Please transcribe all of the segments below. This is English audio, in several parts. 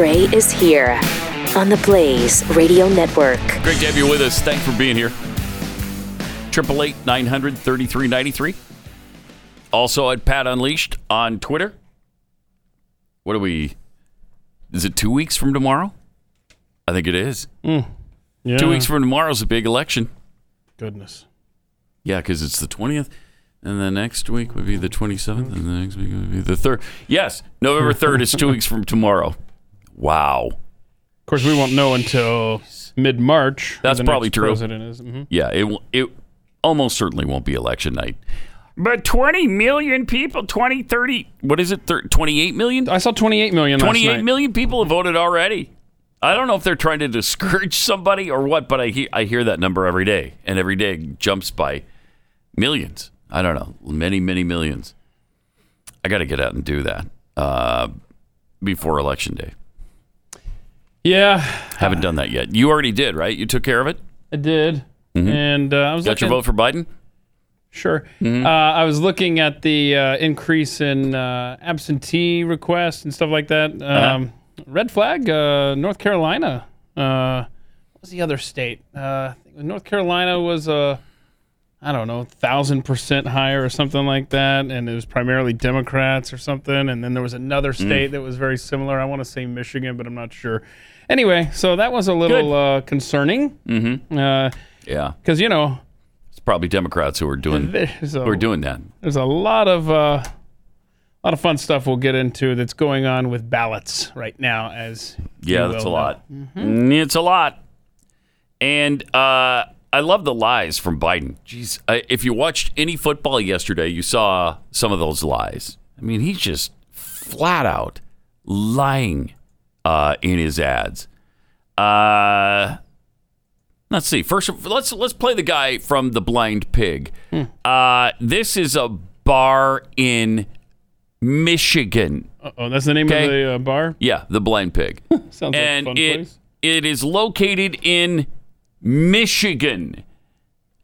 Gray is here on the Blaze Radio Network. Great to have you with us. Thanks for being here. Triple eight nine hundred thirty three ninety three. Also at Pat Unleashed on Twitter. What are we? Is it two weeks from tomorrow? I think it is. Yeah. Two weeks from tomorrow is a big election. Goodness. Yeah, because it's the 20th, and the next week would be the 27th, and the next week would be the 3rd. Yes, November 3rd is two weeks from tomorrow. Wow. Of course, we won't know until mid March. That's probably true. President is. Mhm. Yeah, it will- it almost certainly won't be election night. But 20 million people, 20, 30, what is it, thir- 28 million? I saw 28 million. last 28 night. million people have voted already. I don't know if they're trying to discourage somebody or what, but I hear, I hear that number every day, and every day it jumps by millions. I don't know, many, many millions. I got to get out and do that uh, before election day. Yeah, Haven't done that yet. You already did, right? You took care of it. I did. And uh, I was Mm-hmm. Got your vote for Biden. Sure. Mm-hmm. Uh, I was looking at the uh, increase in uh, absentee requests and stuff like that. Uh-huh. Um, Red flag, uh, North Carolina. Uh, what was the other state? Uh, North Carolina was uh, I don't know, thousand percent higher or something like that, and it was primarily Democrats or something. And then there was another Mm. state that was very similar. I want to say Michigan, but I'm not sure. Anyway, so that was a little uh, concerning. Mm-hmm. Uh, Yeah, because you know it's probably Democrats who are doing a who are doing that. there's a lot of uh, a lot of fun stuff we'll get into that's going on with ballots right now. As Yeah, that's a lot. know. Mm, It's a lot. And uh, I love the lies from Biden. Jeez, I, if you watched any football yesterday, you saw some of those lies. I mean, he's just flat out lying uh, in his ads. Uh, let's see. First, let's let's play the guy from the Blind Pig. Uh, this is a bar in Michigan. Oh, that's the name Okay. of the uh, bar. Yeah, the Blind Pig. Sounds and like a fun it place. it is located in Michigan.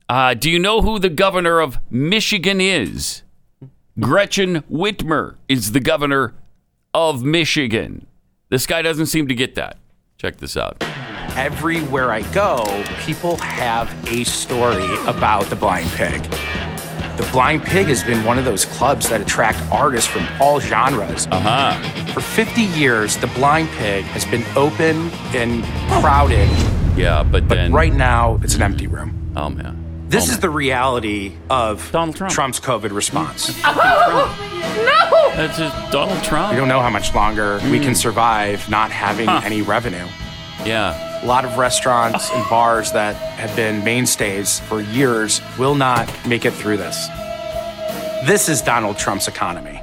Uh, do you know who the governor of Michigan is? Gretchen Whitmer is the governor of Michigan. This guy doesn't seem to get that. Check this out. Everywhere I go, people have a story about the Blind Pig. The Blind Pig has been one of those clubs that attract artists from all genres. Uh huh. For 50 years, the Blind Pig has been open and crowded, Yeah, but, but then right now it's an empty room. Oh man. This is the reality of Donald Trump. Trump's COVID response. No! That's just Donald Trump. We don't know how much longer we Hmm. can survive not having any revenue. Yeah. A lot of restaurants and bars that have been mainstays for years will not make it through this. This is Donald Trump's economy.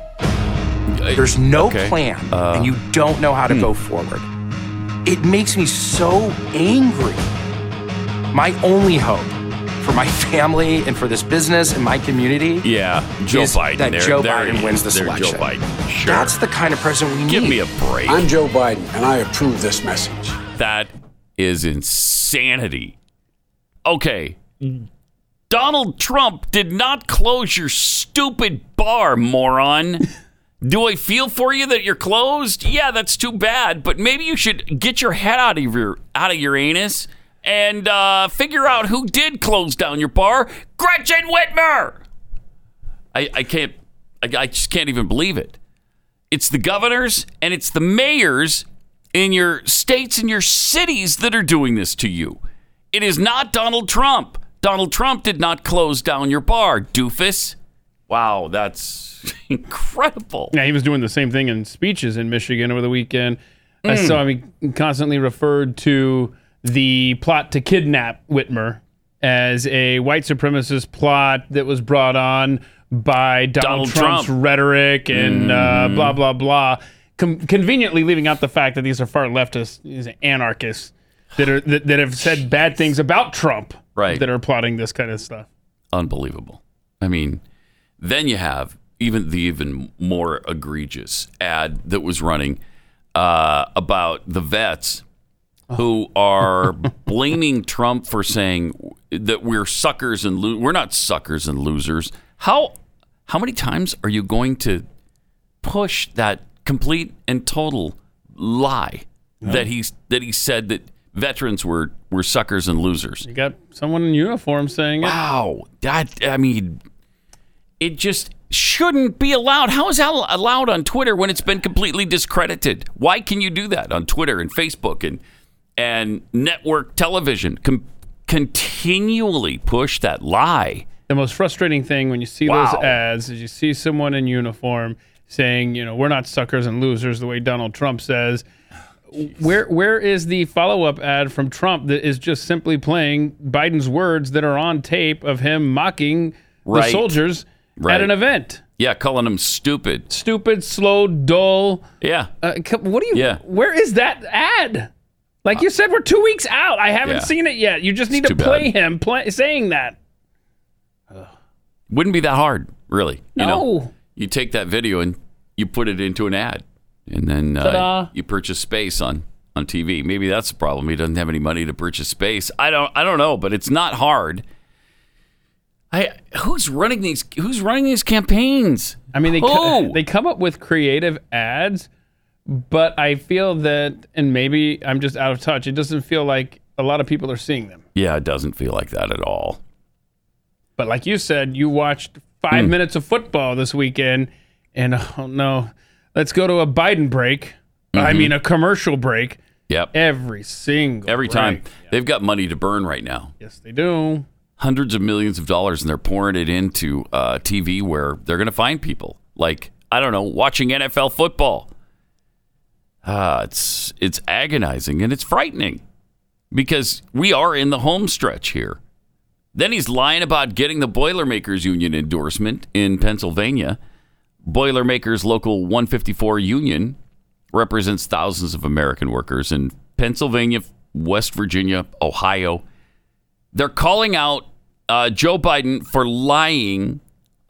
There's no Okay. plan, Uh, and you don't know how to go forward. It makes me so angry. My only hope for my family and for this business and my community Yeah. Joe is Biden. that There- Joe there he Biden wins is. this election. Joe Biden. Sure. That's the kind of president we need. Give me a break. I'm Joe Biden, and I approve this message. That is insanity. Okay. Donald Trump did not close your stupid bar, moron. Do I feel for you that you're closed? Yeah, that's too bad. But maybe you should get your head out of your out of your anus and uh, figure out who did close down your bar. Gretchen Whitmer. I, I can't. I, I just can't even believe it. It's the governors and it's the mayors in your states and your cities that are doing this to you. It is not Donald Trump. Donald Trump did not close down your bar, doofus. Wow, that's incredible. Yeah, he was doing the same thing in speeches in Michigan over the weekend. I Mm. saw him constantly referred to the plot to kidnap Whitmer as a white supremacist plot that was brought on by Donald, Donald Trump's Trump. rhetoric and uh, blah blah blah. Com- conveniently leaving out the fact that these are far leftists, these anarchists that are that, that have said bad things about Trump, Right. That are plotting this kind of stuff. Unbelievable. I mean, then you have even the even more egregious ad that was running uh, about the vets who are blaming Trump for saying that we're suckers and lo- we're not suckers and losers. How how many times are you going to push that complete and total lie that he's that he said that veterans were were suckers and losers. You got someone in uniform saying it. Wow, that I mean, it just shouldn't be allowed. How is that allowed on Twitter when it's been completely discredited? Why can you do that on Twitter and Facebook and and network television? Com- continually push that lie. The most frustrating thing when you see Wow. those ads is you see someone in uniform saying, you know, we're not suckers and losers the way Donald Trump says. Where where is the follow up ad from Trump that is just simply playing Biden's words that are on tape of him mocking the soldiers Right. at an event? Yeah, calling them stupid. Stupid, slow, dull. Yeah, Uh, what do you? Yeah. Where is that ad? Like you said, we're two weeks out. I haven't Yeah. seen it yet. You just need It's to play bad. him play, saying that. wouldn't be that hard, really. You know, No. you take that video and you put it into an ad, and then uh, you purchase space on on TV. Maybe that's the problem. He doesn't have any money to purchase space. I don't. I don't know, but it's not hard. I who's running these? Who's running these campaigns? I mean, they Who? they come up with creative ads, but I feel that, and maybe I'm just out of touch. It doesn't feel like a lot of people are seeing them. Yeah, it doesn't feel like that at all. But like you said, you watched five minutes of football this weekend, and oh no, let's go to a Biden break. I mean, a commercial break. Yep. Every single Every time break. they've got money to burn right now. Yes, they do. hundreds of millions of dollars and they're pouring it into uh, TV where they're going to find people like I don't know watching NFL football. Uh, it's it's agonizing and it's frightening because we are in the home stretch here. Then he's lying about getting the Boilermakers Union endorsement in Pennsylvania. Boilermakers Local 154 Union represents thousands of American workers in Pennsylvania, West Virginia, Ohio, they're calling out uh, Joe Biden for lying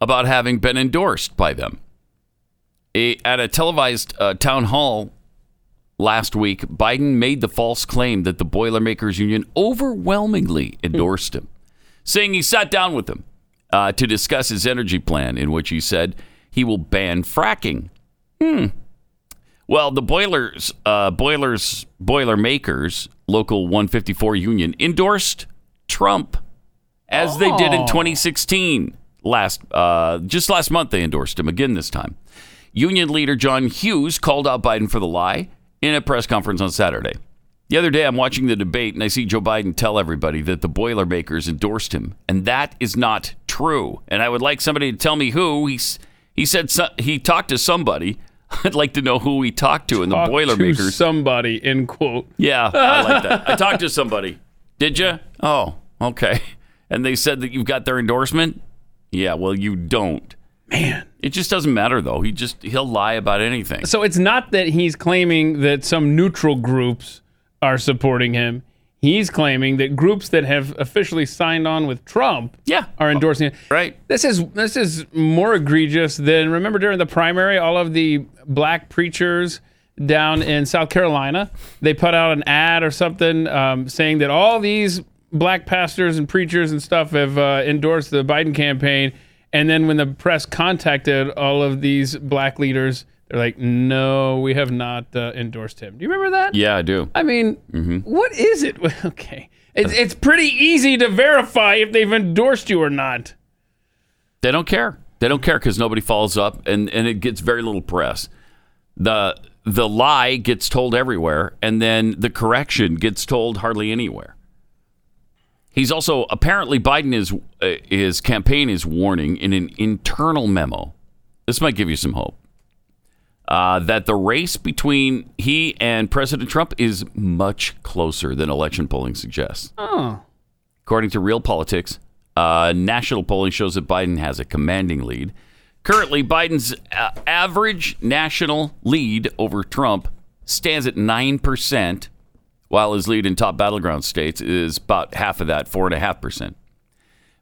about having been endorsed by them. A, at a televised uh, town hall last week, Biden made the false claim that the Boilermakers Union overwhelmingly endorsed him, saying he sat down with them uh, to discuss his energy plan, in which he said he will ban fracking. Well, the boilers, uh, boilers, boiler makers, local 154 union endorsed Trump as they did in 2016. Last, uh, just last month, they endorsed him again. This time, union leader John Hughes called out Biden for the lie in a press conference on Saturday. The other day, I'm watching the debate and I see Joe Biden tell everybody that the Boilermakers endorsed him, and that is not true. And I would like somebody to tell me who. He's, he said so, he talked to somebody. I'd like to know who he talked to in the Talk to Boilermakers. somebody. End quote. Yeah, I like that. I talked to somebody. Did you? Oh, okay. And they said that you've got their endorsement? Yeah, well, you don't. Man. It just doesn't matter, though. He just, he'll lie about anything. So it's not that he's claiming that some neutral groups are supporting him. He's claiming that groups that have officially signed on with Trump Yeah. are endorsing him. Right. This is this is more egregious than remember during the primary, all of the black preachers down in South Carolina, they put out an ad or something um, saying that all these black pastors and preachers and stuff have uh, endorsed the Biden campaign. And then when the press contacted all of these black leaders, they're like, "No, we have not uh, endorsed him." Do you remember that? Yeah, I do. I mean, Mm-hmm. what is it? Okay, it's it's pretty easy to verify if they've endorsed you or not. They don't care. They don't care because nobody follows up, and, and it gets very little press. The the lie gets told everywhere, and then the correction gets told hardly anywhere. He's also apparently Biden is uh, his campaign is warning in an internal memo. This might give you some hope uh, that the race between he and President Trump is much closer than election polling suggests. Oh, According to Real Politics, uh, national polling shows that Biden has a commanding lead. Currently, Biden's uh, average national lead over Trump stands at 9%, while his lead in top battleground states is about half of that, 4.5%.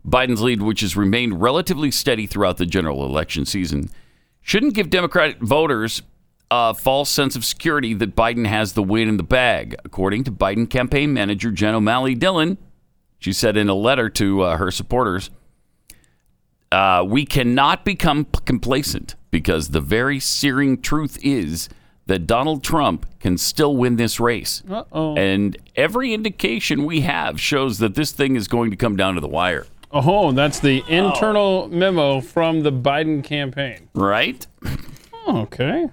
Biden's lead, which has remained relatively steady throughout the general election season, shouldn't give Democratic voters a false sense of security that Biden has the win in the bag, according to Biden campaign manager Jen O'Malley Dillon. She said in a letter to uh, her supporters, uh, We cannot become complacent because the very searing truth is that Donald Trump can still win this race. Uh oh. And every indication we have shows that this thing is going to come down to the wire, Oh, that's the internal memo from the Biden campaign. right? Oh, okay.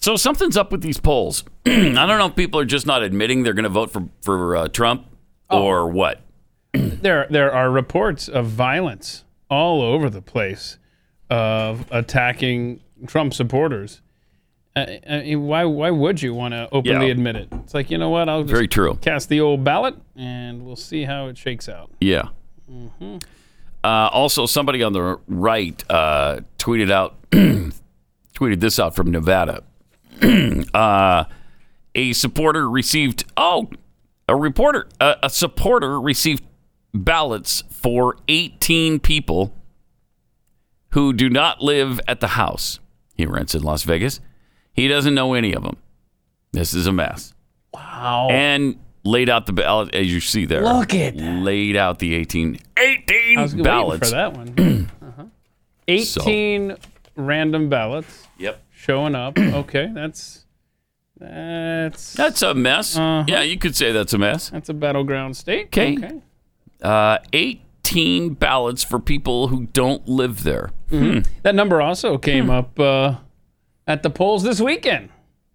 So something's up with these polls. I don't know if people are just not admitting they're going to vote for for uh, Trump or what. There, there are reports of violence all over the place of attacking Trump supporters. I mean, why, why would you want to openly Yeah. admit it? It's like you know what? I'll just Very true. cast the old ballot, and we'll see how it shakes out. Yeah. Uh, also, somebody on the right uh, tweeted out tweeted this out from Nevada. uh, a supporter received oh, a reporter a supporter received ballots for 18 people who do not live at the house he rents in Las Vegas. He doesn't know any of them. This is a mess. Wow. And laid out the ballot as you see there. Look at. Laid out the 18, 18 I was ballots. for that one. uh-huh. 18 random ballots Yep. showing up. Okay, that's that's That's a mess. Uh-huh. Yeah, you could say that's a mess. that's a battleground state. Okay. Uh, 18 ballots for people who don't live there. That number also came Hmm. up uh, at the polls this weekend.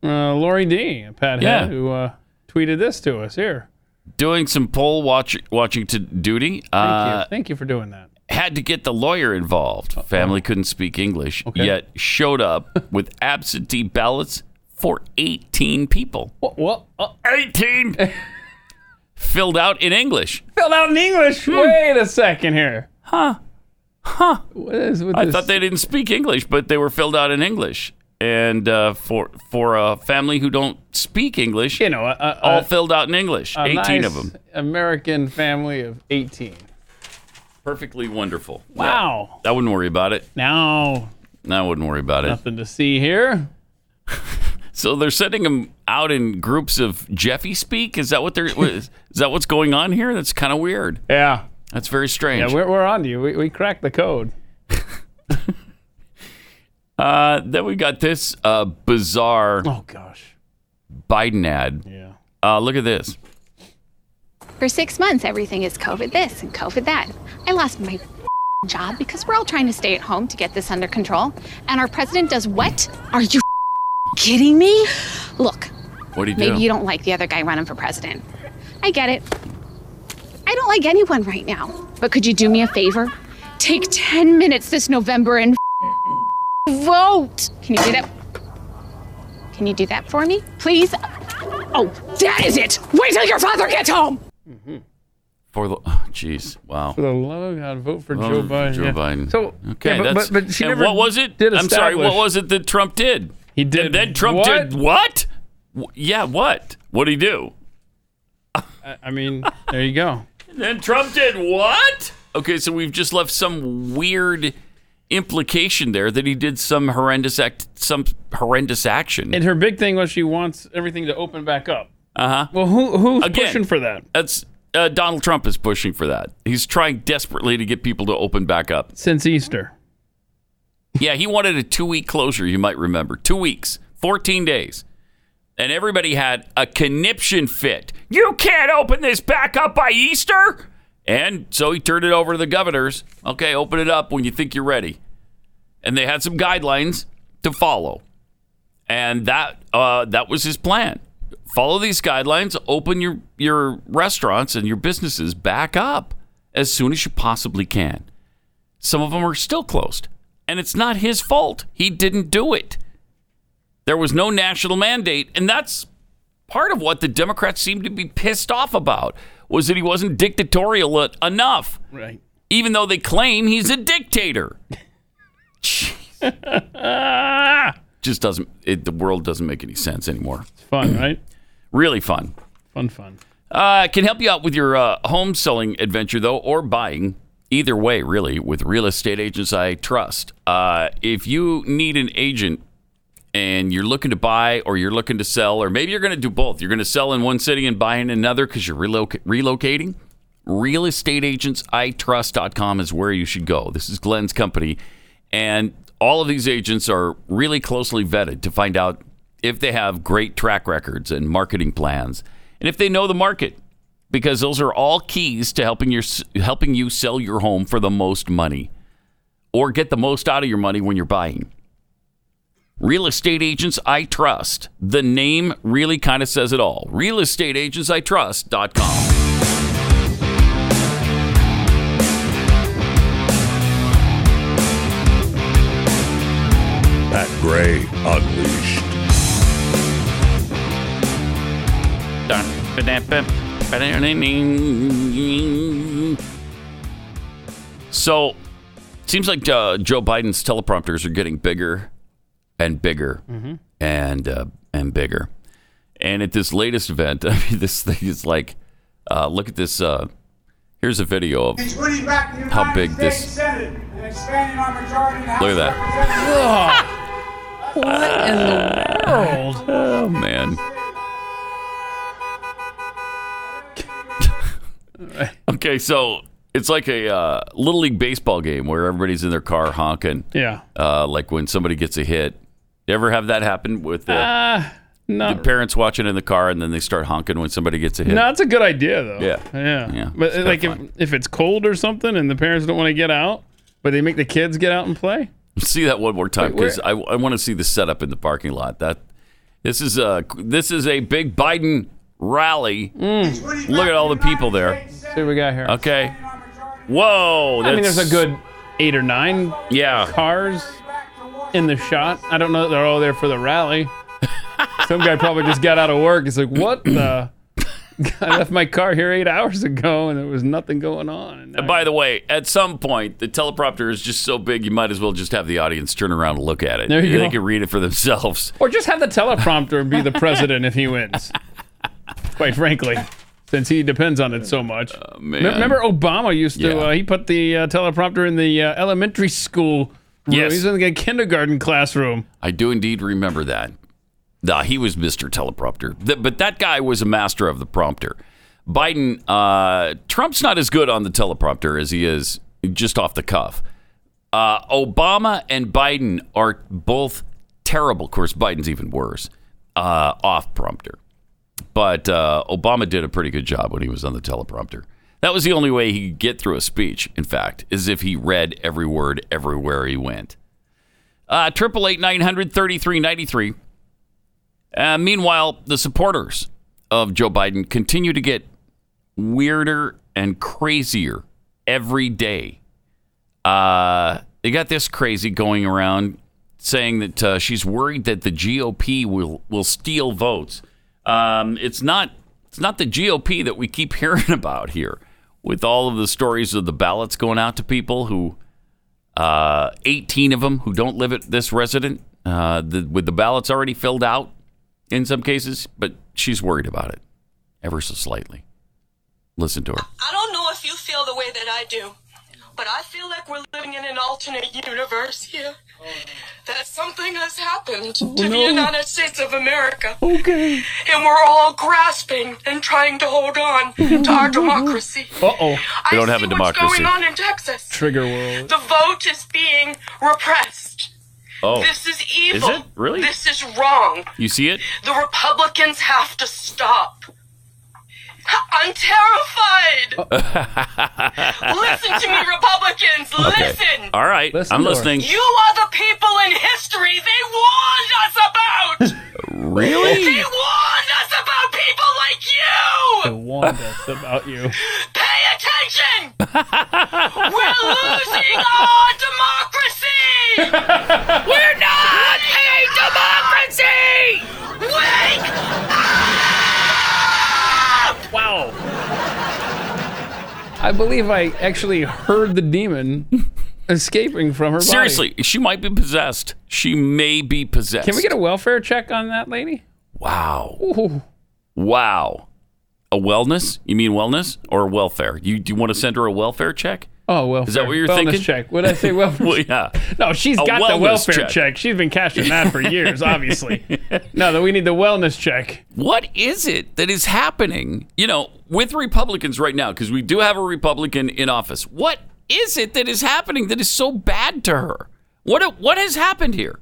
Uh, Lori D, Pat Yeah. Head, who uh, tweeted this to us here. Doing some poll watch, watching to duty. Thank Uh, you. Thank you for doing that. had to get the lawyer involved. Family couldn't speak English, Okay. yet showed up with absentee ballots for 18 people. What? what uh, 18 filled out in English. filled out in English. Hmm. Wait a second here. Huh? Huh? What is with I thought they didn't speak English, but they were filled out in English. And uh, for for a family who don't speak English, you know, a, a, all filled out in English. 18 nice of them. American family of 18. Perfectly wonderful. Wow. I wouldn't worry about it. No. Now, I wouldn't worry about it. nothing to see here. So they're sending them out in groups of Jeffy speak. Is that what they're? is that what's going on here? That's kind of weird. Yeah. That's very strange. Yeah, we're, we're on to you. We, we cracked the code. uh, then we got this uh, bizarre Oh, gosh. Biden ad. Yeah. Uh, look at this. For six months, everything is COVID this and COVID that. I lost my job because we're all trying to stay at home to get this under control. And our president does what? Are you kidding me? Look, What do you do? maybe you don't like the other guy running for president. I get it. I don't like anyone right now. But could you do me a favor? Take 10 minutes this November and vote. Can you do that? Can you do that for me? Please? Oh, that is it. Wait till your father gets home. Mm-hmm. For the oh, jeez, wow. For the love of God, vote for Joe Biden. Joe yeah. Biden. So, okay, yeah, but, that's, but, but she and never what was it? Did I'm sorry. What was it that Trump did? He did And then Trump what? did what? W- Yeah, what? What did he do? I, I mean, there you go. Then Trump did what? Okay, so we've just left some weird implication there that he did some horrendous act, some horrendous action. And her big thing was she wants everything to open back up. Uh huh. Well, who who's Again. pushing for that? That's uh, Donald Trump is pushing for that. He's trying desperately to get people to open back up. Since Easter. Yeah, he wanted a two week closure, you might remember. Two weeks, 14 days. And everybody had a conniption fit. You can't open this back up by Easter? And so he turned it over to the governors. Okay, open it up when you think you're ready. And they had some guidelines to follow. And that uh, that was his plan. Follow these guidelines, open your, your restaurants and your businesses back up as soon as you possibly can. Some of them are still closed. And it's not his fault. He didn't do it. There was no national mandate, and that's part of what the Democrats seem to be pissed off about was that he wasn't dictatorial enough, Right. even though they claim he's a dictator. Just doesn't it, the world doesn't make any sense anymore. It's fun, right? Really fun. Fun, fun. Uh, can help you out with your uh, home selling adventure, though, or buying. Either way, really, with real estate agents I trust. Uh, if you need an agent and you're looking to buy or you're looking to sell, or maybe you're going to do both, you're going to sell in one city and buy in another because you're reloc- relocating, realestateagentsitrust.com is where you should go. This is Glenn's company. And all of these agents are really closely vetted to find out if they have great track records and marketing plans, and if they know the market, because those are all keys to helping your helping you sell your home for the most money or get the most out of your money when you're buying. Real estate agents I trust. The name really kind of says it all. Realestateagentsitrust.com. Pat Gray Unleashed. So, seems like uh, Joe Biden's teleprompters are getting bigger and bigger and uh, and bigger. And at this latest event, I mean, this thing is like, uh, look at this. Uh, here's a video of how big this. Look at that. What in the world? Oh man. okay, so it's like a uh, little league baseball game where everybody's in their car honking. Yeah. Uh, like when somebody gets a hit. You ever have that happen with the, Uh, no. the parents watching in the car and then they start honking when somebody gets a hit? No, that's a good idea though. Yeah. Yeah. Yeah, But like if, if it's cold or something and the parents don't want to get out, but they make the kids get out and play. see that one more time because I, I want to see the setup in the parking lot. That this is a this is a big Biden rally. Mm. Look at all the people there. See what we got here. Okay. Whoa. I mean, there's a good eight or nine yeah. cars in the shot. I don't know that they're all there for the rally. Some guy probably just got out of work. He's like, what the? I left my car here eight hours ago and there was nothing going on. And by the way, at some point, the teleprompter is just so big, you might as well just have the audience turn around and look at it. There you they go. can read it for themselves. Or just have the teleprompter be the president if he wins. Quite frankly, since he depends on it so much. Me- Remember Obama used to, Yeah. uh, he put the uh, teleprompter in the uh, elementary school. Yes. He's in the kindergarten classroom. I do indeed remember that. Nah, he was Mr. Teleprompter. Th- but that guy was a master of the prompter. Biden, uh, Trump's not as good on the teleprompter as he is just off the cuff. Uh, Obama and Biden are both terrible. Of course, Biden's even worse uh, off prompter. But uh, Obama did a pretty good job when he was on the teleprompter. That was the only way he could get through a speech, in fact, is if he read every word everywhere he went. Uh, Triple eight nine hundred thirty three ninety three. Uh, meanwhile, the supporters of Joe Biden continue to get weirder and crazier every day. Uh, they got this crazy going around saying that uh, she's worried that the GOP will will steal votes. Um, it's not it's not the GOP that we keep hearing about here, with all of the stories of the ballots going out to people who uh, 18 of them who don't live at this resident, uh, the, with the ballots already filled out in some cases, but she's worried about it ever so slightly. Listen to her. I don't know if you feel the way that I do, but I feel like we're living in an alternate universe here. That something has happened to the United States of America. Okay. And we're all grasping and trying to hold on to our democracy. Uh oh. We don't have see a what's democracy. going on in Texas. Trigger world. The vote is being repressed. Oh, This is evil. it? Really? This is wrong. you see it? The Republicans have to stop. I'm terrified. Oh. Listen to me, Republicans. Listen. All right. Listen I'm to her. listening. You are the people in history they warned us about. Really? they warned us about people like you. They warned us about you. Pay attention. We're losing our democracy. We're not a democracy. Wake Wow. I believe I actually heard the demon escaping from her body. Seriously, she might be possessed. She may be possessed. Can we get a welfare check on that lady? Wow. Ooh. Wow. A wellness? You mean wellness or welfare? You do you want to send her a welfare check? Oh, welfare. that what you're Wellness thinking? check. What did I say? Welfare Well, yeah. No, she's A got the welfare check. check. She's been cashing that for years, obviously. no, that we need the wellness check. What is it that is happening, you know, with Republicans right now? Because we do have a Republican in office. What is it that is happening that is so bad to her? What what has happened here?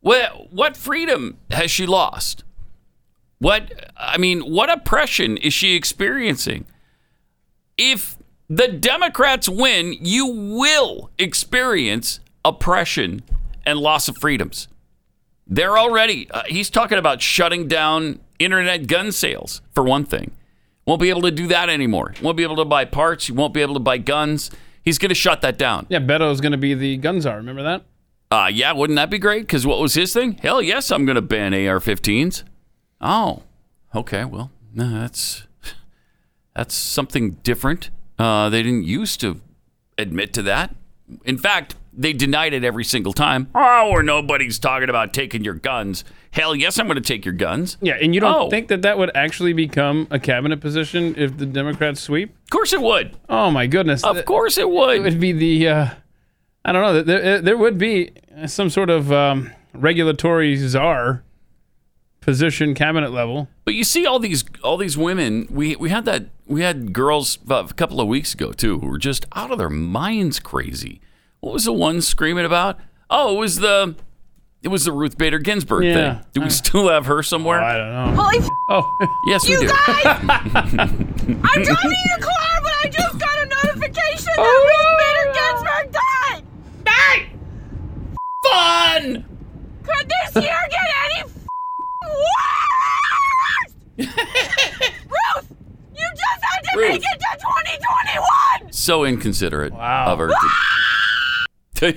What what freedom has she lost? What I mean, what oppression is she experiencing? If the Democrats win, you will experience oppression and loss of freedoms. They're already, uh, he's talking about shutting down internet gun sales, for one thing. Won't be able to do that anymore. Won't be able to buy parts. You won't be able to buy guns. He's going to shut that down. Yeah, Beto's going to be the gun czar. Remember that? Uh, yeah, wouldn't that be great? Because what was his thing? Hell yes, I'm going to ban AR-15s. Oh, okay. Well, no, that's that's something different. Uh, they didn't used to admit to that. In fact, they denied it every single time. Oh, or nobody's talking about taking your guns. Hell yes, I'm going to take your guns. Yeah, and you don't Oh. think that that would actually become a cabinet position if the Democrats sweep? Of course it would. Oh my goodness! Of course it would. It would be the uh, I don't know. There, there would be some sort of um, regulatory czar position, cabinet level. But you see all these all these women. We we had that we had girls a couple of weeks ago too who were just out of their minds crazy. What was the one screaming about? Oh, it was the it was the Ruth Bader Ginsburg Yeah. thing. Do we still have her somewhere? Oh, I don't know. Holy f- Oh, yes, we you do. guys! I'm driving in a car, but I just got a notification that oh, Ruth Bader Ginsburg died! Died! Fun. Could this year get any f- worse? Ruth! You just had to Ruth. make it to 2021! So inconsiderate Wow. of her to,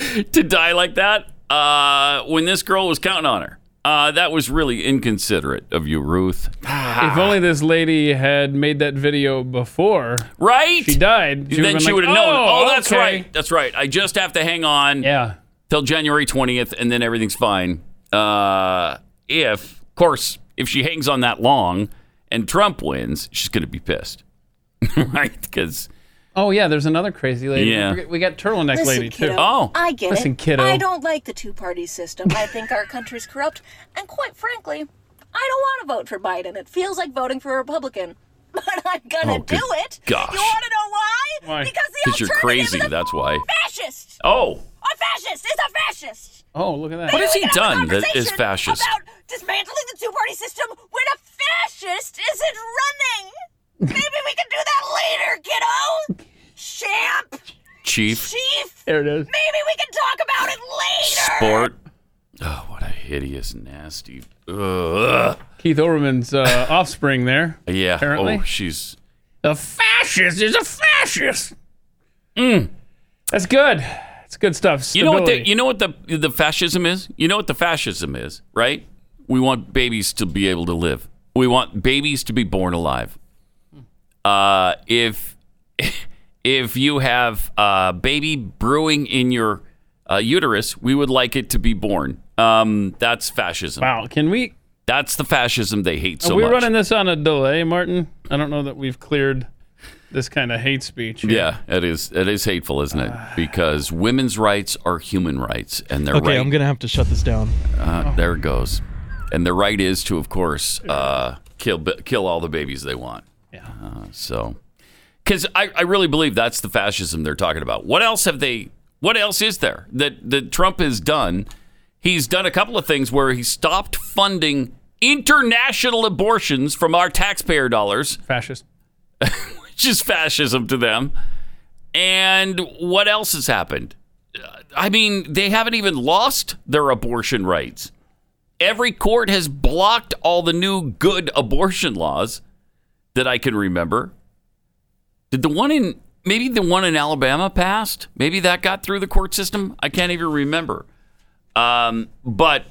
to, to die like that. Uh, when this girl was counting on her, uh, that was really inconsiderate of you, Ruth. if only this lady had made that video before Right? she died. then she like, would have known. Oh, that's okay." right. That's right. I just have to hang on Yeah. till January 20th, and then everything's fine. Uh, if, of course, if she hangs on that long and Trump wins, she's going to be pissed, right? Because Oh yeah, there's another crazy lady. Yeah. We- We got turtleneck Listen, lady kiddo, too. Oh. I get Listen, it. kiddo. I don't like the two-party system. I think our country's corrupt, and quite frankly, I don't want to vote for Biden. It feels like voting for a Republican. But I'm gonna Oh, good do it. gosh. You want to know why? Why? Because the 'Cause you're alternative crazy, is a that's why. Fascist. oh, A fascist is a fascist. Oh, look at that. What has he we can have a done that is fascist? About dismantling the two-party system when a fascist isn't running. Maybe we can do that later, kiddo. Champ, Chief chief. There it is. Maybe we can talk about it later. Sport. Oh, what a hideous, nasty. Ugh. Keith Olbermann's uh, offspring there. Yeah. Apparently. Oh, she's. A fascist is a fascist. Mmm. That's good. It's good stuff. You know what? The, you know what the the fascism is. You know what the fascism is, right? We want babies to be able to live. We want babies to be born alive. Uh, if if you have a baby brewing in your uh, uterus, we would like it to be born. Um, that's fascism. Wow. Can we? That's the fascism they hate so much. are we much. running this on a delay, Martin? I don't know that we've cleared this kind of hate speech. yet. Yeah, it is. It is hateful, isn't it? Because women's rights are human rights, and their Okay, right. I'm gonna have to shut this down. uh, there it goes. And their right is to, of course, uh, kill kill all the babies they want. Yeah. Uh, so, because I, I really believe that's the fascism they're talking about. What else have they? What else is there that that Trump has done? He's done a couple of things where he stopped funding international abortions from our taxpayer dollars Fascist. is fascism to them. And what else has happened? I mean, they haven't even lost their abortion rights. Every court has blocked all the new good abortion laws that I can remember. Did the one in maybe the one in Alabama passed? Maybe that got through the court system? I can't even remember. Um, but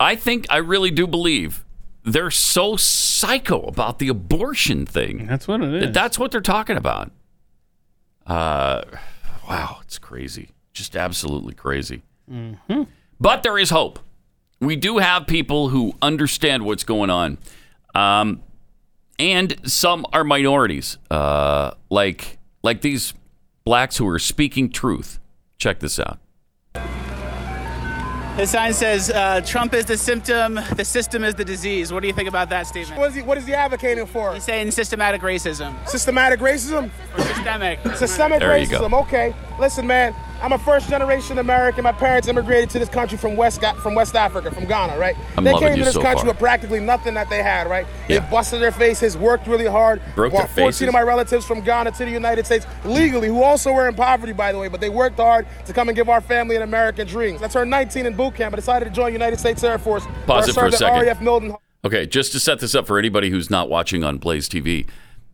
I think I really do believe they're so psycho about the abortion thing. That's what it is. That's what they're talking about. Uh, wow, it's crazy. Just absolutely crazy. But there is hope. We do have people who understand what's going on. Um, and some are minorities, uh, like like these blacks who are speaking truth. Check this out. His sign says uh, Trump is the symptom, the system is the disease. What do you think about that statement? What is he, what is he advocating for? He's saying systematic racism. Systematic racism? Or systemic. Systemic There you go. racism. Okay. Listen, man. I'm a first generation American. My parents immigrated to this country from West from West Africa, from Ghana, right? I'm they came to this so country far. with practically nothing that they had, right? Yeah. They busted their faces, worked really hard, Broke their brought 14 faces? of my relatives from Ghana to the United States legally, who also were in poverty, by the way, but they worked hard to come and give our family an American dream. I turned 19 in boot camp. I decided to join United States Air Force. Pause it for a second. RAF Milton. Okay, just to set this up for anybody who's not watching on Blaze TV,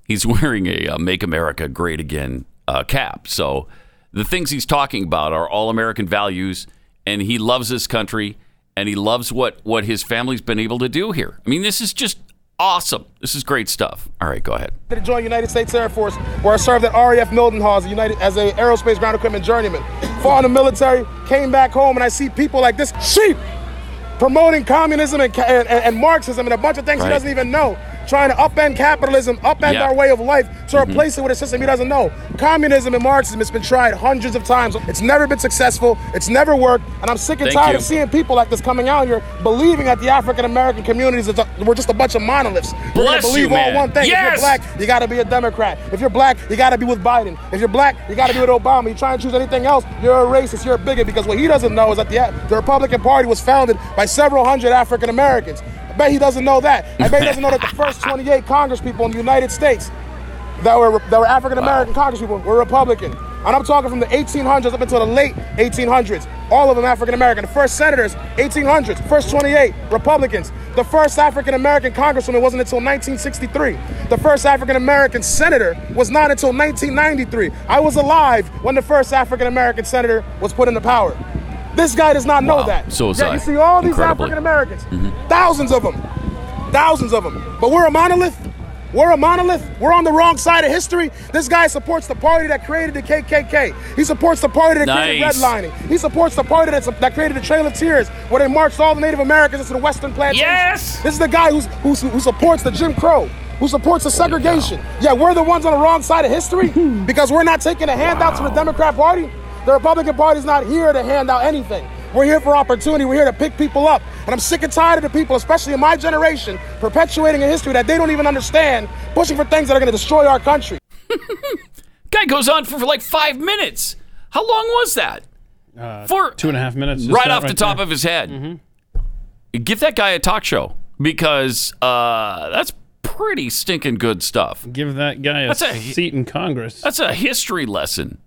he's wearing a uh, "Make America Great Again" uh, cap. So the things he's talking about are all American values, and he loves this country, and he loves what what his family's been able to do here. I mean, this is just awesome. This is great stuff. All right, go ahead. to join United States Air Force, where I served at RAF Mildenhall as a United as a aerospace ground equipment journeyman. Fought in the military, came back home, and I see people like this sheep promoting communism and, and, and- and Marxism and a bunch of things Right. he doesn't even know. Trying to upend capitalism, upend Yeah. our way of life to Mhm. replace it with a system he doesn't know. Communism and Marxism has been tried hundreds of times. It's never been successful. It's never worked. And I'm sick and Thank tired you. of seeing people like this coming out here believing that the African American communities a, we're just a bunch of monoliths. We're gonna Bless you, believe all one thing. Yes! If you're black, you got to be a Democrat. If you're black, you got to be with Biden. If you're black, you got to be with Obama. You try and choose anything else, you're a racist. You're a bigot because what he doesn't know is that the, the Republican Party was founded by several hundred African Americans. I bet he doesn't know that. I bet he doesn't know that the first 28 Congress people in the United States that were that were African American Congress people were Republican. And I'm talking from the 1800s up until the late 1800s. All of them African American. The first senators, 1800s. First 28 Republicans. The first African American Congresswoman wasn't until 1963. The first African American senator was not until 1993. I was alive when the first African American senator was put into power. This guy does not know that. So Yet You see all these Incredibly. African Americans, Mhm. thousands of them, thousands of them. But we're a monolith. We're a monolith. We're on the wrong side of history. This guy supports the party that created the KKK. He supports the party that created redlining. He supports the party that's, that created the Trail of Tears, where they marched all the Native Americans into the Western plantation. Yes! This is the guy who's, who's, who supports the Jim Crow, who supports the segregation. Yeah, we're the ones on the wrong side of history because we're not taking a handout from the Democrat Party. The Republican Party's not here to hand out anything. We're here for opportunity. We're here to pick people up. And I'm sick and tired of the people, especially in my generation, perpetuating a history that they don't even understand, pushing for things that are going to destroy our country. Guy goes on for, for, like five minutes. How long was that? Uh, For- two and a half minutes. just right that off the top there. of his head. Give that guy a talk show because uh, that's pretty stinking good stuff. Give that guy a, That's a- seat in Congress. That's a history lesson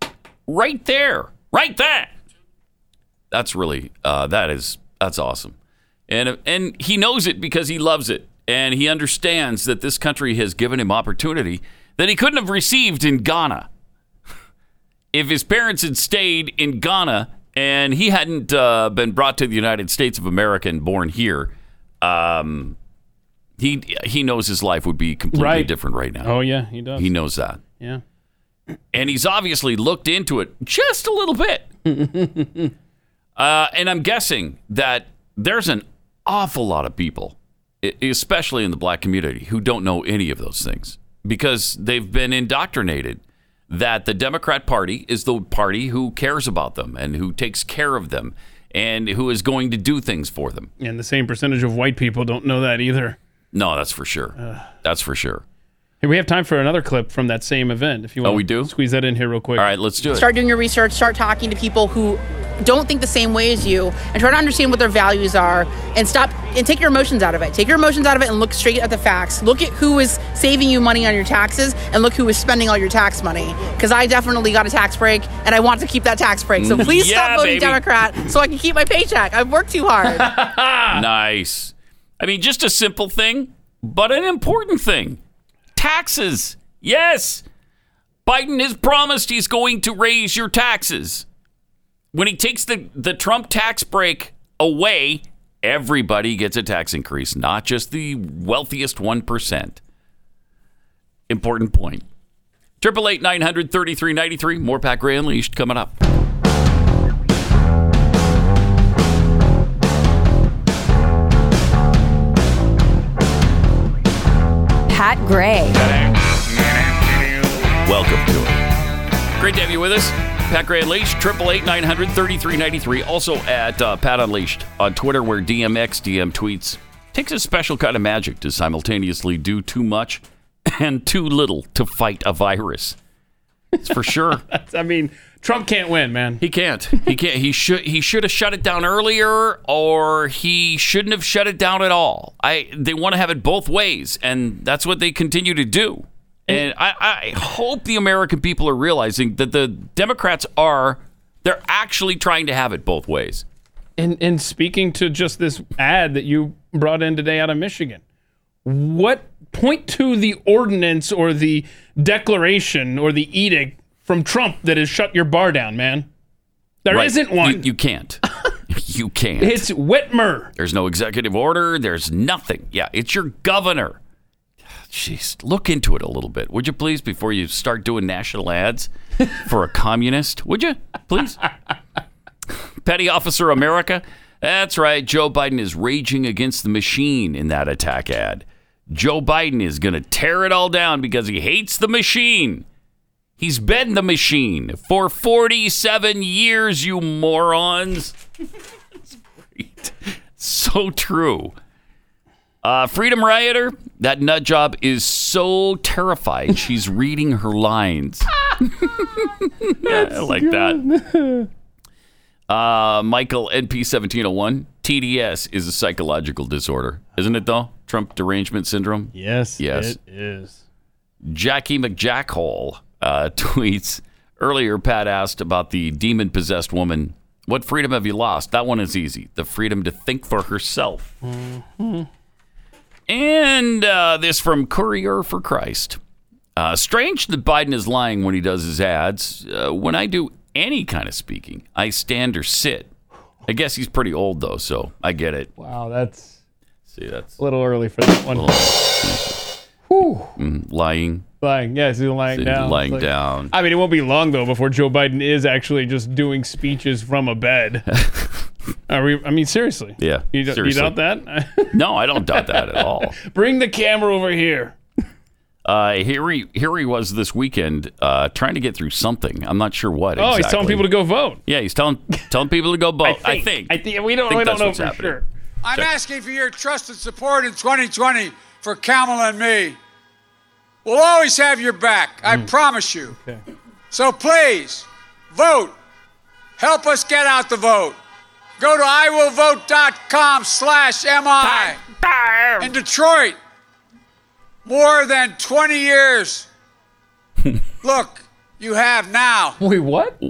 right there, right there. That's really uh, that is that's awesome, and and he knows it because he loves it, and he understands that this country has given him opportunity that he couldn't have received in Ghana. If his parents had stayed in Ghana and he hadn't uh, been brought to the United States of America and born here, um, he he knows his life would be completely Right. different right now. Oh yeah, he does. He knows that Yeah. And he's obviously looked into it just a little bit. uh, and I'm guessing that there's an awful lot of people, especially in the black community, who don't know any of those things because they've been indoctrinated that the Democrat Party is the party who cares about them and who takes care of them and who is going to do things for them. And the same percentage of white people don't know that either. No, that's for sure. That's for sure. Hey, we have time for another clip from that same event. If you want, Oh, we do? squeeze that in here real quick. All right, let's do it. Start doing your research, start talking to people who don't think the same way as you, and try to understand what their values are, and stop and take your emotions out of it. Take your emotions out of it and look straight at the facts. Look at who is saving you money on your taxes, and look who is spending all your tax money. Because I definitely got a tax break, and I want to keep that tax break. So Mm, please yeah, stop voting baby. Democrat, so I can keep my paycheck. I've worked too hard. nice. I mean, just a simple thing, but an important thing. Taxes. Yes. Biden has promised he's going to raise your taxes. When he takes the, the Trump tax break away, everybody gets a tax increase, not just the wealthiest 1%. Important point. Triple eight nine hundred thirty three ninety three. More Pat Gray Unleashed coming up. Pat Gray. Welcome to it. Great to have you with us. Pat Gray Unleashed, triple eight nine hundred thirty three ninety three. Also at uh, Pat Unleashed on Twitter, where DMX DM tweets. Takes a special kind of magic to simultaneously do too much and too little to fight a virus. It's for sure. I mean, Trump can't win, man. He can't. He can't. He should. He should have shut it down earlier, or he shouldn't have shut it down at all. I. They want to have it both ways, and that's what they continue to do. And I, I hope the American people are realizing that the Democrats are. They're actually trying to have it both ways. And and speaking to just this ad that you brought in today out of Michigan, what point to the ordinance or the declaration or the edict from Trump that has shut your bar down, man? There Right. not one. You, you can't. you can't. it's Whitmer. There's no executive order. There's nothing. Yeah, it's your governor. Jeez, look into it a little bit, would you please, before you start doing national ads for a communist? Would you, please? Petty Officer America? That's right. Joe Biden is raging against the machine in that attack ad. Joe Biden is going to tear it all down because he hates the machine. He's been the machine for 47 years, you morons. It's great. So true. Uh, Freedom Rioter, that nut job is so terrified she's reading her lines. I like that. Uh, Michael NP1701, TDS is a psychological disorder, isn't it though? Trump derangement syndrome? Yes, Yes. it is. Jackie McJackhole uh, tweets earlier. Pat asked about the demon possessed woman. What freedom have you lost? That one is easy. The freedom to think for herself. And uh, this from Courier for Christ. Uh, strange that Biden is lying when he does his ads. Uh, when I do any kind of speaking, I stand or sit. I guess he's pretty old though, so I get it. Wow, that's See, that's a little early for that one. Whew. mm, lying, Lying, yes, he's lying See, down. lying Like- down. I mean, it won't be long though before Joe Biden is actually just doing speeches from a bed. Are we? I mean, seriously. Yeah, You, don't- you doubt that? No, I don't doubt that at all. Bring the camera over here. Uh, here he here he was this weekend, uh, trying to get through something. I'm not sure what. Oh, he's telling people to go vote. Yeah, he's telling telling people to go vote. I think. I think we don't. think we don't know what's for happening. sure. I'm Check. asking for your trust and support in 2020 for Kamala and me. We'll always have your back. I mm. promise you. Okay. So please, vote. Help us get out the vote. Go to iwillvote.com slash MI. In Detroit, more than 20 years. Look, you have now Wait, what?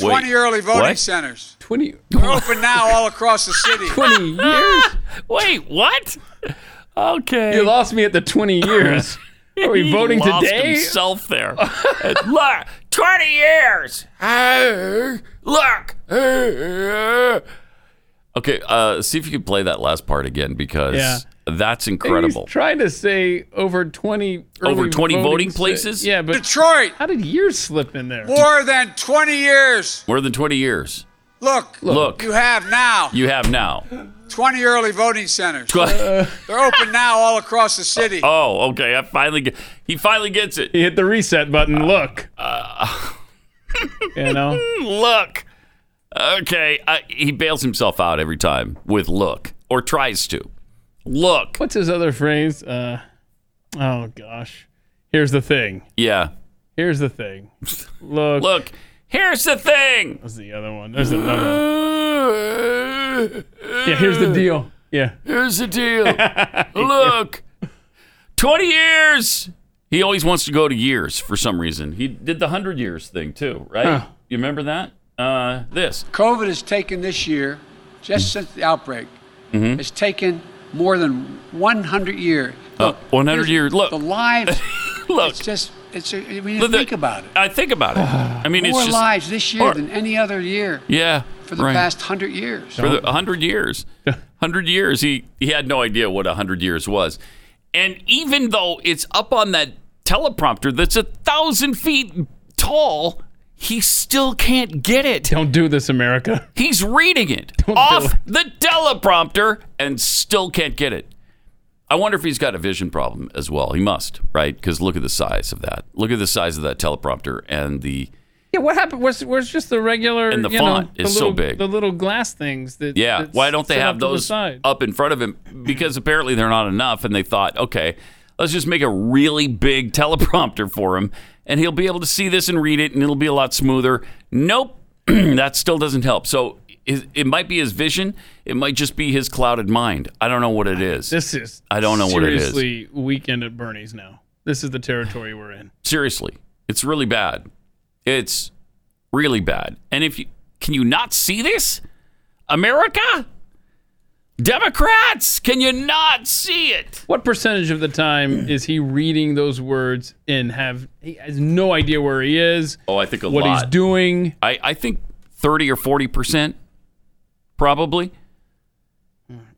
20 early voting what? centers. Twenty. They're open now all across the city. Twenty years. Wait, what? Okay. You lost me at the twenty years. Are we He voting lost today? Himself there. look, twenty years. Hey, look. Okay, uh, see if you can play that last part again because Yeah. that's incredible. He's trying to say over twenty. Over 20 voting sta- places? Yeah, but Detroit, how did years slip in there? more than 20 years. More than twenty years. Look, Look, you have now you have now. 20 early voting centers. They're open now all across the city. oh, okay. I finally get. He finally gets it. He hit the reset button. Look. Uh, you know. look. Okay, uh, he bails himself out every time with look or tries to. Look. What's his other phrase? Uh, oh gosh. Here's the thing. Yeah. Here's the thing. Look. Look. Here's the thing. What's the other one? There's another one. Yeah, here's the deal. Yeah. Here's the deal. Look. 20 years. He always wants to go to years for some reason. He did the 100 years thing too, right? Huh. You remember that? Uh, this. COVID has taken this year, just since the outbreak, Mhm. it's taken more than 100 years. Uh, 100 years. Look. The lives. Look. It's just, it's, a, when you the- think about it. I think about it. I mean, it's More just. lives this year Or- than any other year Yeah. for the right. past 100 years. for the 100 years. 100 years. He he had no idea what 100 years was. And even though it's up on that teleprompter that's a thousand feet tall, he still can't get it. Don't do this, America. He's reading it do off it. the teleprompter and still can't get it. I wonder if he's got a vision problem as well. He must, right? Because look at the size of that. Look at the size of that teleprompter and the Yeah, what happened? Was where's just the regular? And the font know, is the so little, big. The little glass things that. Yeah, why don't they have to the those up in front of him? Because apparently they're not enough, and they thought, okay, let's just make a really big teleprompter for him, and he'll be able to see this and read it, and it'll be a lot smoother. Nope, that still doesn't help. So it, it might be his vision. It might just be his clouded mind. I don't know what it is. This is I don't know what it is. seriously weekend at Bernie's now. This is the territory we're in. Seriously, it's really bad. It's really bad. And if you can you not see this, America, Democrats, can you not see it? What percentage of the time is he reading those words and have he has no idea where he is? Oh, I think a what lot. he's doing. I, I think thirty or forty percent, probably.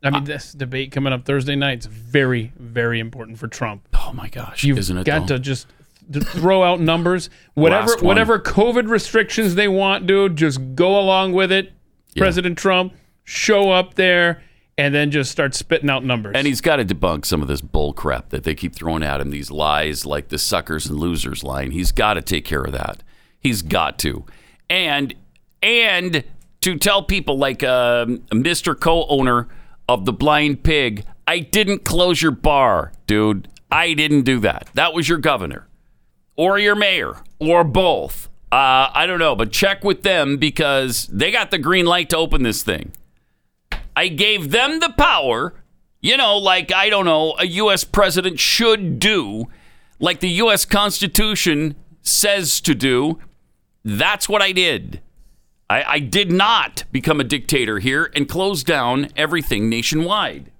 I mean, this debate coming up Thursday night is very, very important for Trump. Oh my gosh, You've isn't it? got though? to just to throw out numbers. Whatever, Last one. whatever COVID restrictions they want, dude, just go along with it. President Trump, show up there and then just start spitting out numbers. And he's got to debunk some of this bull crap that they keep throwing at him, these lies like the suckers and losers line. He's got to take care of that. He's got to. And and to tell people like um, Mr. Co-owner of the Blind Pig, I didn't close your bar, dude. I didn't do that. That was your governor or your mayor or both. Uh, I don't know, but check with them because they got the green light to open this thing. I gave them the power, you know, like, I don't know, a U.S. president should do, like the U.S. Constitution says to do. That's what I did. I, I did not become a dictator here and close down everything nationwide.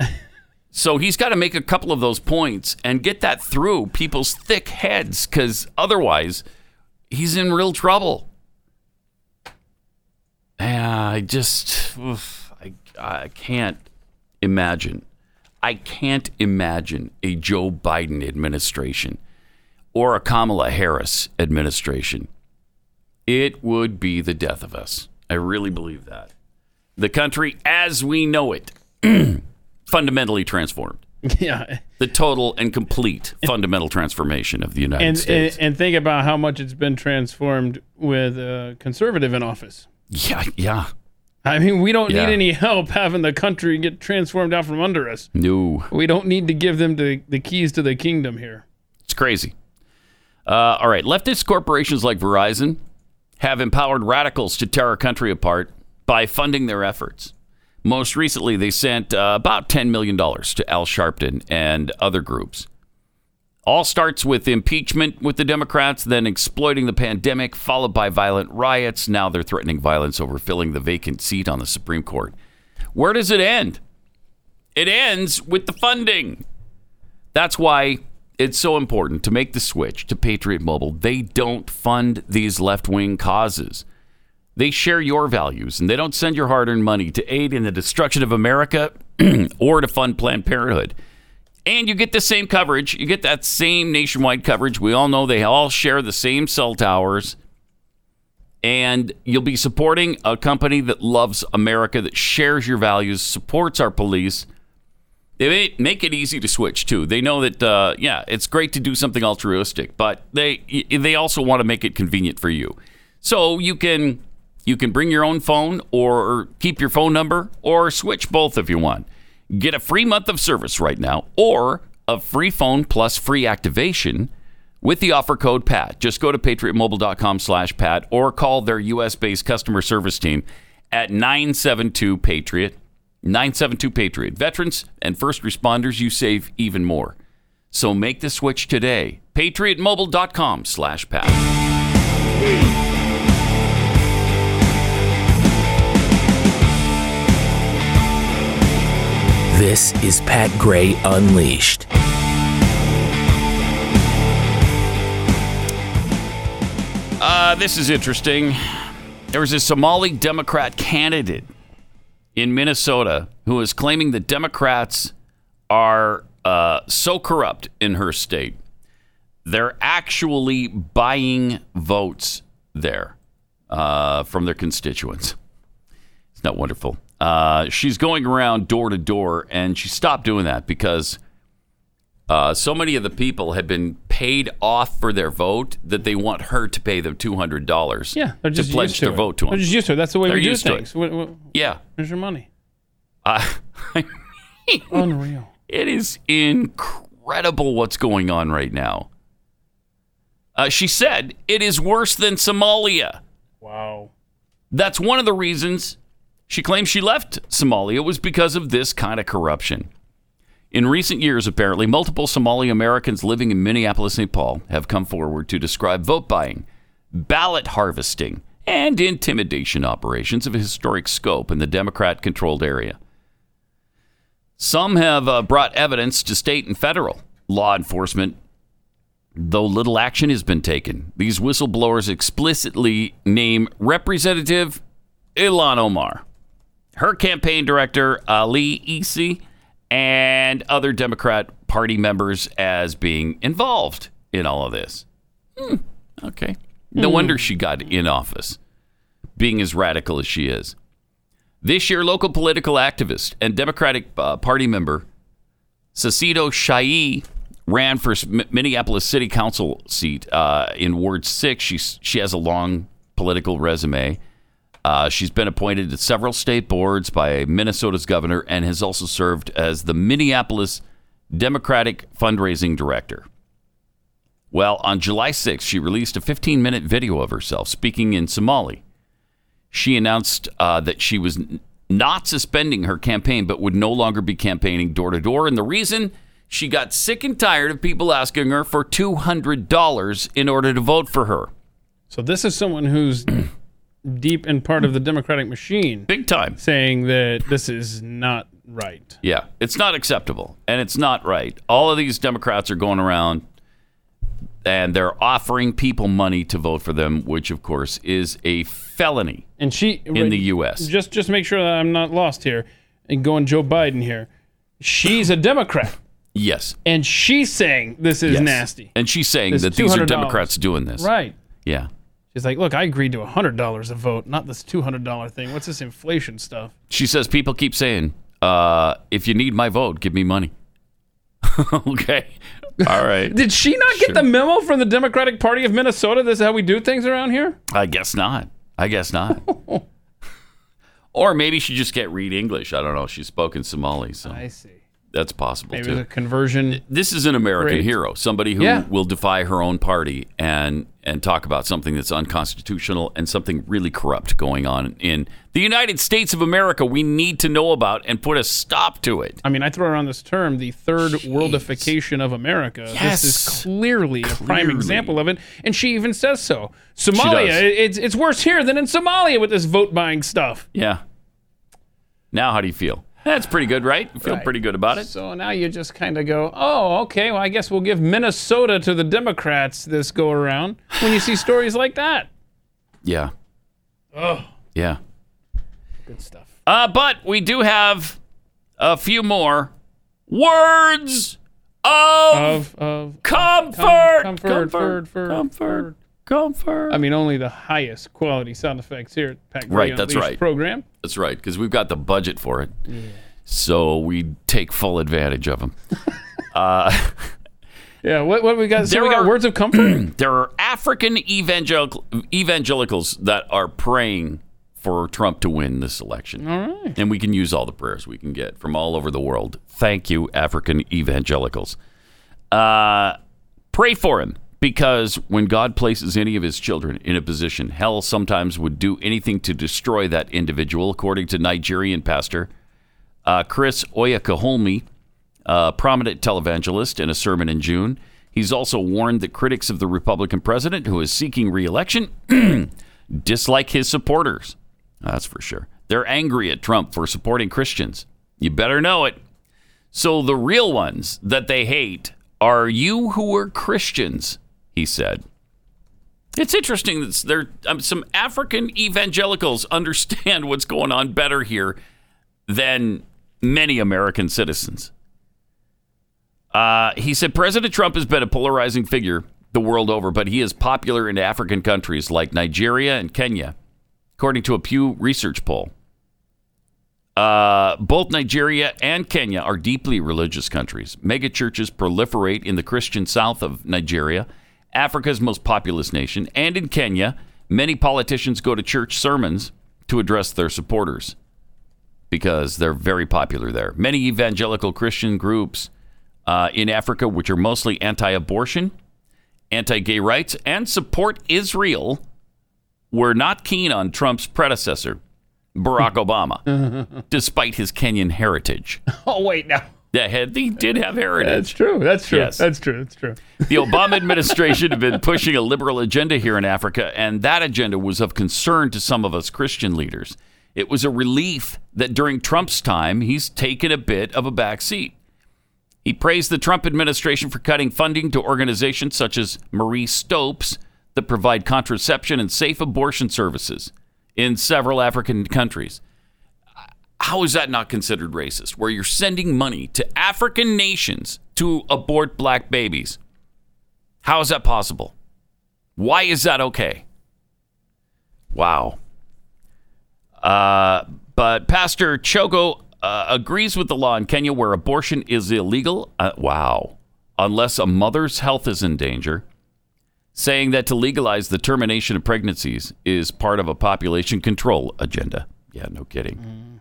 so he's got to make a couple of those points and get that through people's thick heads because otherwise he's in real trouble. Yeah, I just, oof, I, I can't imagine. I can't imagine a Joe Biden administration or a Kamala Harris administration. It would be the death of us. I really believe that. The country as we know it, fundamentally transformed. yeah. The total and complete fundamental transformation of the United And, States. and and think about how much it's been transformed with a conservative in office. yeah, yeah. I mean, we don't Yeah. need any help having the country get transformed out from under us. No. We don't need to give them the, the keys to the kingdom here. It's crazy. Uh, all right, leftist corporations like Verizon have empowered radicals to tear our country apart by funding their efforts. Most recently, they sent uh, about $10 million to Al Sharpton and other groups. All starts with impeachment with the Democrats, then exploiting the pandemic, followed by violent riots. Now they're threatening violence over filling the vacant seat on the Supreme Court. Where does it end? It ends with the funding. That's why it's so important to make the switch to Patriot Mobile. They don't fund these left wing causes. They share your values and they don't send your hard earned money to aid in the destruction of America or to fund Planned Parenthood. And you get the same coverage. You get that same nationwide coverage. We all know they all share the same cell towers. And you'll be supporting a company that loves America, that shares your values, supports our police. They make it easy to switch too. They know that, uh, yeah, it's great to do something altruistic, but they they also want to make it convenient for you. So you can you can bring your own phone or keep your phone number or switch both if you want. Get a free month of service right now or a free phone plus free activation with the offer code PAT. Just go to patriotmobile.com slash PAT or call their U.S. based customer service team at 972 Patriot. 972 Patriot. Veterans and first responders, you save even more. So make the switch today. PatriotMobile.com slash PAT. This is Pat Gray Unleashed. Uh, this is interesting. There was a Somali Democrat candidate in Minnesota who is claiming that Democrats are uh, so corrupt in her state. They're actually buying votes there uh, from their constituents. It's not wonderful. Uh, she's going around door to door, and she stopped doing that because uh, so many of the people have been paid off for their vote that they want her to pay them two hundred dollars. Yeah, they're just to pledge used to their it. vote to They're them. just used to it. That's the way They're we do used to it. things. What- what- Yeah, Where's your money? uh, Unreal. it is incredible what's going on right now. Uh, she said it is worse than Somalia. Wow. That's one of the reasons she claims she left Somalia was because of this kind of corruption. In recent years, apparently, multiple Somali Americans living in Minneapolis, St. Paul have come forward to describe vote buying, ballot harvesting, and intimidation operations of historic scope in the Democrat controlled area. Some have uh, brought evidence to state and federal law enforcement, though little action has been taken. These whistleblowers explicitly name Representative Ilhan Omar, her campaign director, Ali Isi, and other Democrat Party members as being involved in all of this. Hmm, okay. No Hmm. wonder she got in office, being as radical as she is. This year, local political activist and Democratic uh, Party member Saciido Shaie ran for Minneapolis City Council seat uh, in Ward 6. She's, she has a long political resume. Uh, she's been appointed to several state boards by Minnesota's governor and has also served as the Minneapolis Democratic fundraising director. Well, on July 6th, she released a 15 minute video of herself speaking in Somali. She announced uh, that she was n- not suspending her campaign, but would no longer be campaigning door to door. And the reason she got sick and tired of people asking her for $200 in order to vote for her. So this is someone who's deep in part of the Democratic machine, big time, saying that this is not right. Yeah, it's not acceptable and it's not right. All of these Democrats are going around and they're offering people money to vote for them, which of course is a felony And she in the U.S. Just just make sure that I'm not lost here and going Joe Biden here. She's a Democrat, Yes. and she's saying this is Yes. nasty. And she's saying that these are Democrats doing this. Right. Yeah. She's like, look, I agreed to hundred dollars a vote, not this two hundred dollar thing. What's this inflation stuff? She says people keep saying, uh, if you need my vote, give me money. okay. All right. Did she not get the memo from the Democratic Party of Minnesota? This is how we do things around here. I guess not. I guess not. or maybe she just can't read English. I don't know. She's spoken Somali, so I see. that's possible Maybe too. the conversion. This is an American Great. hero, somebody who Yeah. will defy her own party and and talk about something that's unconstitutional and something really corrupt going on in the United States of America. We need to know about and put a stop to it. I mean, I throw around this term, the third worldification of America. Yes. This is clearly a prime example of it, and she even says so. Somalia, it's it's worse here than in Somalia with this vote buying stuff. Yeah. Now, how do you feel? That's pretty good, right? You feel Right. pretty good about it. So now you just kind of go, oh, okay, well, I guess we'll give Minnesota to the Democrats this go around when you see stories like that. Yeah. Oh, Yeah. good stuff. Uh, but we do have a few more words of, Of, of comfort. com- comfort, comfort, ford, ford, comfort, comfort. I mean, only the highest quality sound effects here at Pat Gray Right, that's Unleashed right. program. That's right, because we've got the budget for it. So we take full advantage of them. uh, Yeah, what, what we got? So There we got are- words of comfort? there are African evangelical, evangelicals that are praying for Trump to win this election. All right. And we can use all the prayers we can get from all over the world. Thank you, African evangelicals. Uh, pray for him because when God places any of his children in a position, hell sometimes would do anything to destroy that individual, according to Nigerian pastor uh, Chris Oyakhilome, a prominent televangelist, in a sermon in June. He's also warned that critics of the Republican president who is seeking reelection dislike his supporters. That's for sure. They're angry at Trump for supporting Christians. You better know it. So the real ones that they hate are you who are Christians, he said. It's interesting that there um, some African evangelicals understand what's going on better here than many American citizens. Uh, he said President Trump has been a polarizing figure the world over, but he is popular in African countries like Nigeria and Kenya, according to a Pew Research poll. Uh, both Nigeria and Kenya are deeply religious countries. Megachurches proliferate in the Christian south of Nigeria, Africa's most populous nation, and in Kenya, many politicians go to church sermons to address their supporters because they're very popular there. Many evangelical Christian groups uh, in Africa, which are mostly anti abortion anti gay rights, and support Israel were not keen on Trump's predecessor, Barack Obama, despite his Kenyan heritage. Oh wait, now Yeah, he did have heritage. that's true. That's true. Yes. That's true. That's true. The Obama administration had been pushing a liberal agenda here in Africa, and that agenda was of concern to some of us Christian leaders. It was a relief that during Trump's time, he's taken a bit of a back seat. He praised the Trump administration for cutting funding to organizations such as Marie Stopes that provide contraception and safe abortion services in several African countries. How is that not considered racist? Where you're sending money to African nations to abort black babies. How is that possible? Why is that okay? Wow. Uh, but Pastor Chogo uh, agrees with the law in Kenya where abortion is illegal. Uh, wow. Unless a mother's health is in danger. Saying that to legalize the termination of pregnancies is part of a population control agenda. Yeah, no kidding.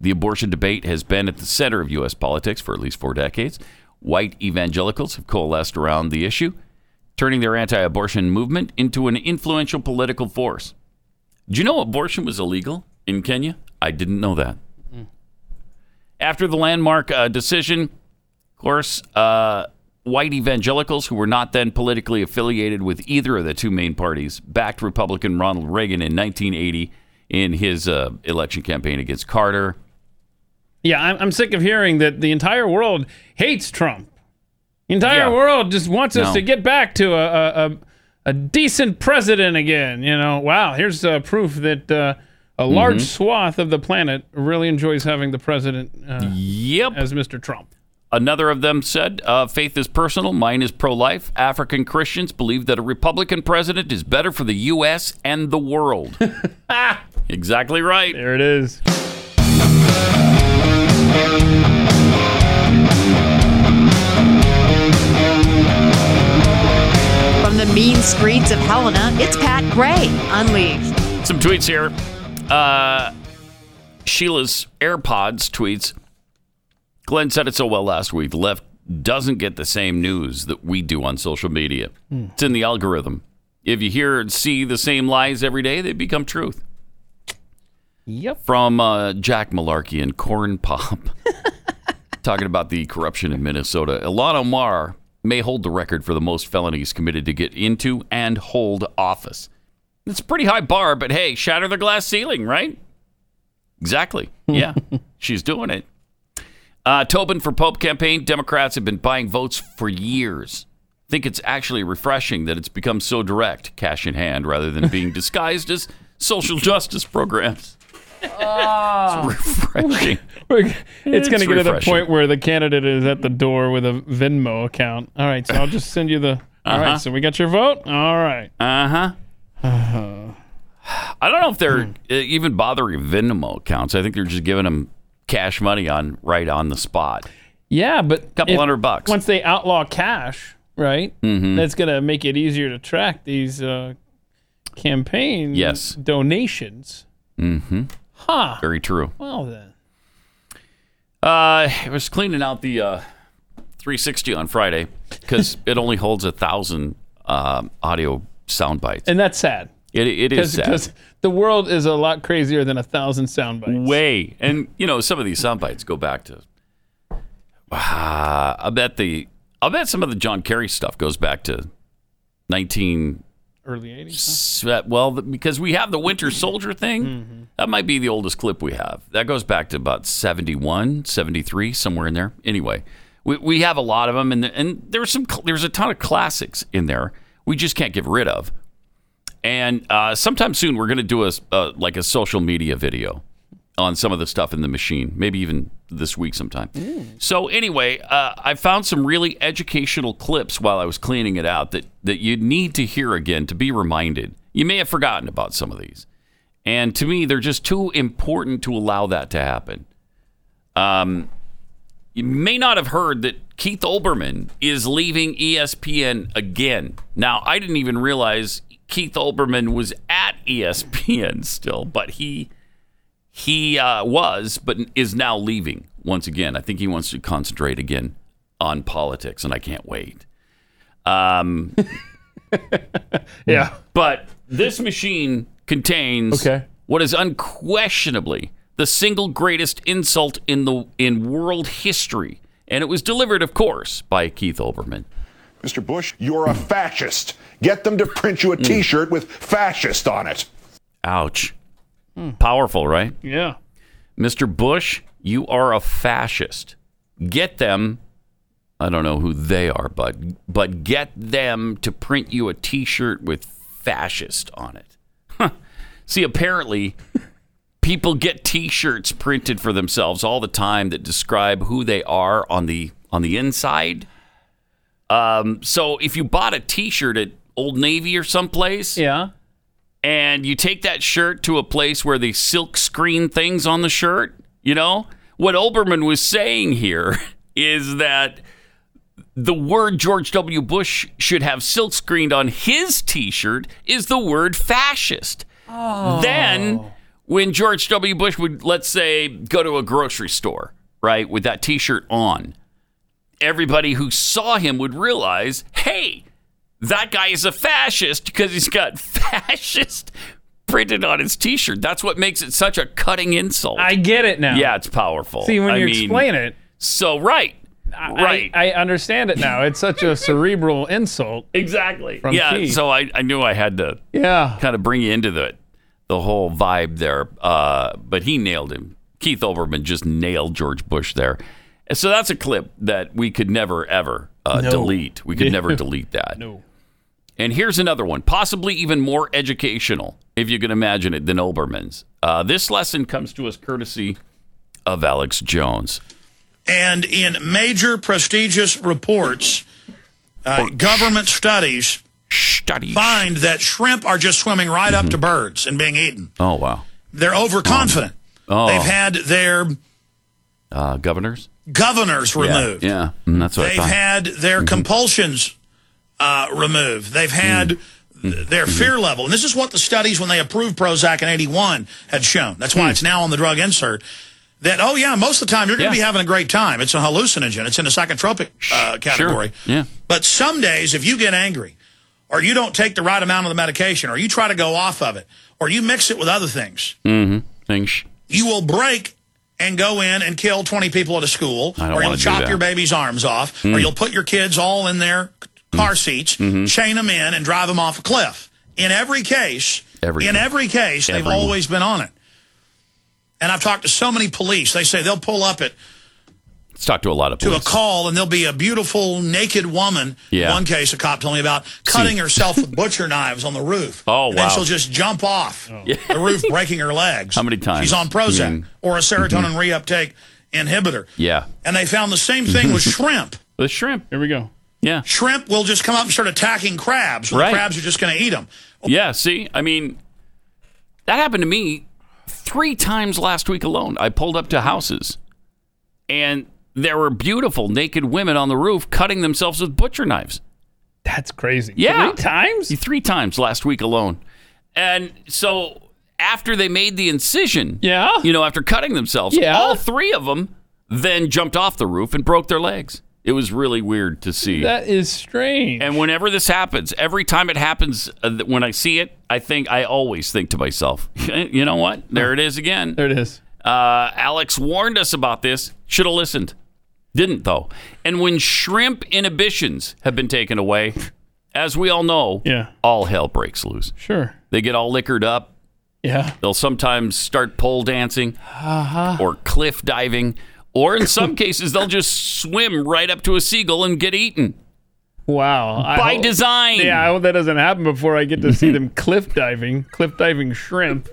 The abortion debate has been at the center of U.S. politics for at least four decades. White evangelicals have coalesced around the issue, turning their anti abortion movement into an influential political force. Do you know abortion was illegal in Kenya? I didn't know that. After the landmark uh, decision, of course, uh, white evangelicals who were not then politically affiliated with either of the two main parties backed Republican Ronald Reagan in 1980 in his uh, election campaign against Carter. Yeah, I'm, I'm sick of hearing that the entire world hates Trump. The entire Yeah. world just wants us No. to get back to a, a, a, decent president again. You know, wow, here's uh, proof that uh, a large Mhm. swath of the planet really enjoys having the president uh, Yep. as Mr. Trump. Another of them said, uh, faith is personal, mine is pro life. African Christians believe that a Republican president is better for the U.S. and the world. exactly right. There it is. From the mean streets of Helena, it's Pat Gray Unleashed. Some tweets here. Uh, Sheila's AirPods tweets Glenn said it so well last week. The left doesn't get the same news that we do on social media. Hmm. It's in the algorithm. If you hear and see the same lies every day, they become truth. Yep. From uh, Jack Malarkey and Corn Pop, talking about the corruption in Minnesota. Ilhan Omar may hold the record for the most felonies committed to get into and hold office. It's a pretty high bar, but hey, shatter the glass ceiling, right? Exactly. Yeah, she's doing it. Uh, Tobin for Pope campaign. Democrats have been buying votes for years. Think it's actually refreshing that it's become so direct, cash in hand, rather than being disguised as social justice programs. It's refreshing. We're- it's going to get to the point where the candidate is at the door with a Venmo account. All right, so I'll just send you the. All right, Uh-huh. so we got your vote. All right. Uh huh. I don't know if they're uh, even bothering Venmo accounts. I think they're just giving them cash money on right on the spot. Yeah, but a Couple if- hundred bucks. Once they outlaw cash, right? Mhm. That's going to make it easier to track these uh, campaign Yes. donations. Mm-hmm. Huh. Very true. Well then. Uh, I was cleaning out the uh, 360 on Friday because it only holds a thousand um, audio sound bites. And that's sad. It, it is sad. Because the world is a lot crazier than a thousand sound bites. Way. And, you know, some of these sound bites go back to. Ah, I bet the. I bet some of the John Kerry stuff goes back to 19. Early 80s. S- uh, Well, because we have the Winter Soldier thing. That might be the oldest clip we have. That goes back to about 71, 73, somewhere in there. Anyway, we, we have a lot of them, and, and there's some there's a ton of classics in there we just can't get rid of. And uh, sometime soon, we're going to do a uh, like a social media video on some of the stuff in the machine, maybe even this week sometime. So anyway, uh, I found some really educational clips while I was cleaning it out that that you need to hear again to be reminded. You may have forgotten about some of these, and to me, they're just too important to allow that to happen. Um, you may not have heard that Keith Olbermann is leaving ESPN again. Now, I didn't even realize Keith Olbermann was at ESPN still, but he he uh, was, but is now leaving once again. I think he wants to concentrate again on politics, and I can't wait. Um, Yeah. But this machine contains Okay. what is unquestionably the single greatest insult in the in world history. And it was delivered, of course, by Keith Olbermann. Mr. Bush, you're a fascist. Get them to print you a t shirt with fascist on it. Ouch. Powerful, right? Yeah. Mr. Bush, you are a fascist. Get them. I don't know who they are, but but get them to print you a T-shirt with fascist on it. Huh. See, apparently, people get T-shirts printed for themselves all the time that describe who they are on the on the inside. Um, so if you bought a T-shirt at Old Navy or someplace, Yeah. And you take that shirt to a place where they silk screen things on the shirt, you know, what Olbermann was saying here is that the word George W. Bush should have silk screened on his t shirt is the word fascist. Oh. Then, when George W. Bush would, let's say, go to a grocery store, right, with that t shirt on, everybody who saw him would realize, hey, that guy is a fascist because he's got fascist printed on his t-shirt. That's what makes it such a cutting insult. I get it now. yeah, it's powerful. See, when I you mean, explain it, So right. I- right. I, I understand it now. It's such a cerebral insult. Exactly. Yeah, Keith. so I, I knew I had to Yeah. kind of bring you into the the whole vibe there. Uh, but he nailed him. Keith Olbermann just nailed George Bush there. So that's a clip that we could never ever uh, No. delete. We could never delete that. No. And here's another one, possibly even more educational, if you can imagine it, than Olbermann's. Uh, this lesson comes to us courtesy of Alex Jones. And in major prestigious reports, uh, government studies find that shrimp are just swimming right up to birds and being eaten. Oh, wow. They're overconfident. Oh. They've had their Uh, governors? Governors removed. Yeah, yeah. Mm, that's what I They've had their compulsions uh, removed. They've had th- their fear level. And this is what the studies, when they approved Prozac in 81, had shown. That's why it's now on the drug insert. That, oh, yeah, most of the time you're going to be having a great time. It's a hallucinogen. It's in the psychotropic uh, category. Yeah. But some days, if you get angry, or you don't take the right amount of the medication, or you try to go off of it, or you mix it with other things, Mm-hmm. Things. you will break and go in and kill 20 people at a school, or you'll chop your baby's arms off, Mm. or you'll put your kids all in their car seats, Mhm. chain them in, and drive them off a cliff. In every case, Every- in every case, they've always been on it. And I've talked to so many police. They say they'll pull up at Let's talk to a lot of to a call, and there'll be a beautiful naked woman. Yeah. One case, a cop told me about cutting herself with butcher knives on the roof. Oh, and then wow. she'll just jump off the roof, breaking her legs. How many times? She's on Prozac Mm. or a serotonin reuptake inhibitor. Yeah. And they found the same thing with shrimp. The shrimp. Here we go. Yeah. Shrimp will just come up and start attacking crabs. Right. The crabs are just going to eat them. Yeah, see, I mean, that happened to me three times last week alone. I pulled up to houses, and there were beautiful naked women on the roof cutting themselves with butcher knives. That's crazy. Yeah. Three times? Three times last week alone. And so after they made the incision, yeah, you know, after cutting themselves, Yeah. all three of them then jumped off the roof and broke their legs. It was really weird to see. That is strange. And whenever this happens, every time it happens, uh, when I see it, I think I always think to myself, you know what? There it is again. There it is. Uh, Alex warned us about this. Should have listened. Didn't though. And when shrimp inhibitions have been taken away, as we all know, Yeah. all hell breaks loose. Sure. They get all liquored up. Yeah. They'll sometimes start pole dancing Uh-huh. or cliff diving, or in some cases, they'll just swim right up to a seagull and get eaten. Wow. I By hope- design. Yeah, I hope that doesn't happen before I get to see them cliff diving, cliff diving shrimp.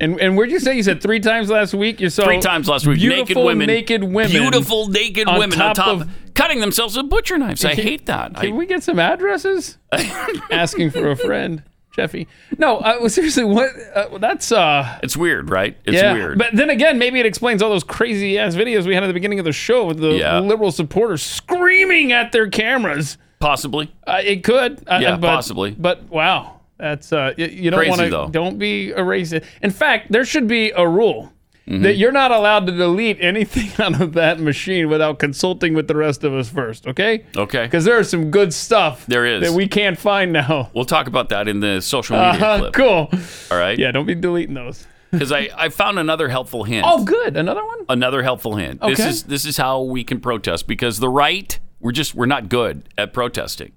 And and where'd you say you said three times last week? You saw Three times last week. Beautiful naked women. naked women, Beautiful naked women on top, of. cutting themselves with butcher knives. I hate that. Can I, we get some addresses? Asking for a friend, Jeffy. No, uh, seriously, what? Uh, that's uh. it's weird, right? It's yeah, weird. But then again, maybe it explains all those crazy ass videos we had at the beginning of the show with the Yeah. liberal supporters screaming at their cameras. Possibly. Uh, it could. Uh, Yeah, but, possibly. But wow, that's uh, you, you don't Crazy, want though. to. Don't be a racist. In fact, there should be a rule. Mm-hmm. that you're not allowed to delete anything out of that machine without consulting with the rest of us first. Okay? Okay. Because there is some good stuff There is. that we can't find now. We'll talk about that in the social media Uh, clip. cool. All right. Yeah, don't be deleting those. Because I, I found another helpful hint. Oh, good. Another one. Another helpful hint. Okay. This is this is how we can protest because the right we're just we're not good at protesting.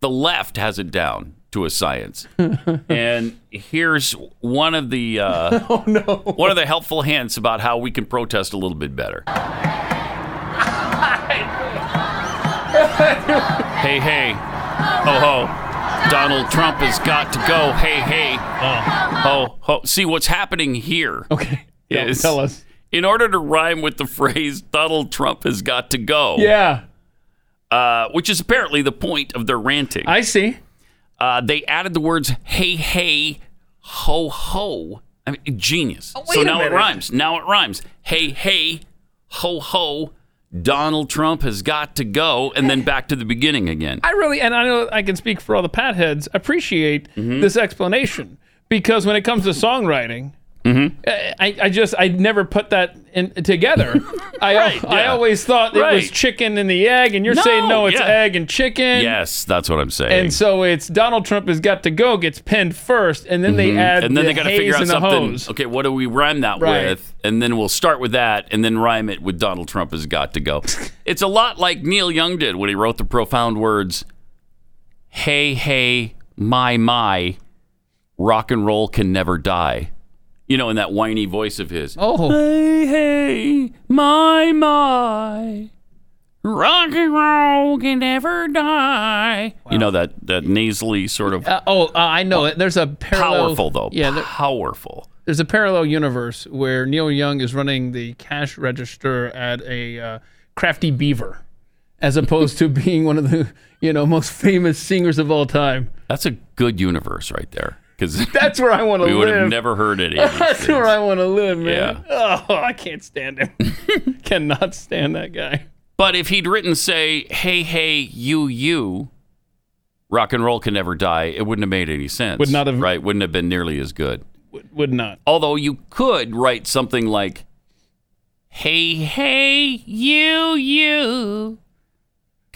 The left has it down to a science. and here's one of the uh, oh no one of the helpful hints about how we can protest a little bit better. hey hey, ho ho, Donald Trump has got to go. Hey hey, ho ho. See what's happening here. Okay, is tell us. in order to rhyme with the phrase Donald Trump has got to go. Yeah. Uh, which is apparently the point of their ranting. I see. Uh, they added the words hey, hey, ho, ho. I mean, genius. Oh, so now it rhymes. Now it rhymes. Hey, hey, ho, ho. Donald Trump has got to go. And then back to the beginning again. I really, and I know I can speak for all the pat heads, appreciate Mm-hmm. this explanation because when it comes to songwriting, Mm-hmm. I, I just I never put that in together. I Right, I yeah. always thought it was chicken and the egg, and you're No, saying no, it's yeah. egg and chicken. Yes, that's what I'm saying. And so it's Donald Trump has got to go gets pinned first, and then they Mhm. add and then the they got to figure out something. hose. Okay, what do we rhyme that Right. with? And then we'll start with that, and then rhyme it with Donald Trump has got to go. it's a lot like Neil Young did when he wrote the profound words, "Hey, hey, my my, rock and roll can never die." You know, in that whiny voice of his. Oh. Hey, hey, my my. Rock and roll can never die. You know that that nasally sort of Uh, oh, uh, I know it. There's a parallel. powerful though. Yeah, there- powerful. there's a parallel universe where Neil Young is running the cash register at a uh, Crafty Beaver, as opposed to being one of the you know most famous singers of all time. That's a good universe right there. Because That's where I want to live. we would have never heard any That's things. where I want to live, man. Yeah. Oh, I can't stand him. Cannot stand that guy. But if he'd written, say, "Hey, hey, you, you," rock and roll can never die, it wouldn't have made any sense. Would not have- right. Wouldn't have been nearly as good. Would, would not. Although you could write something like, "Hey, hey, you, you."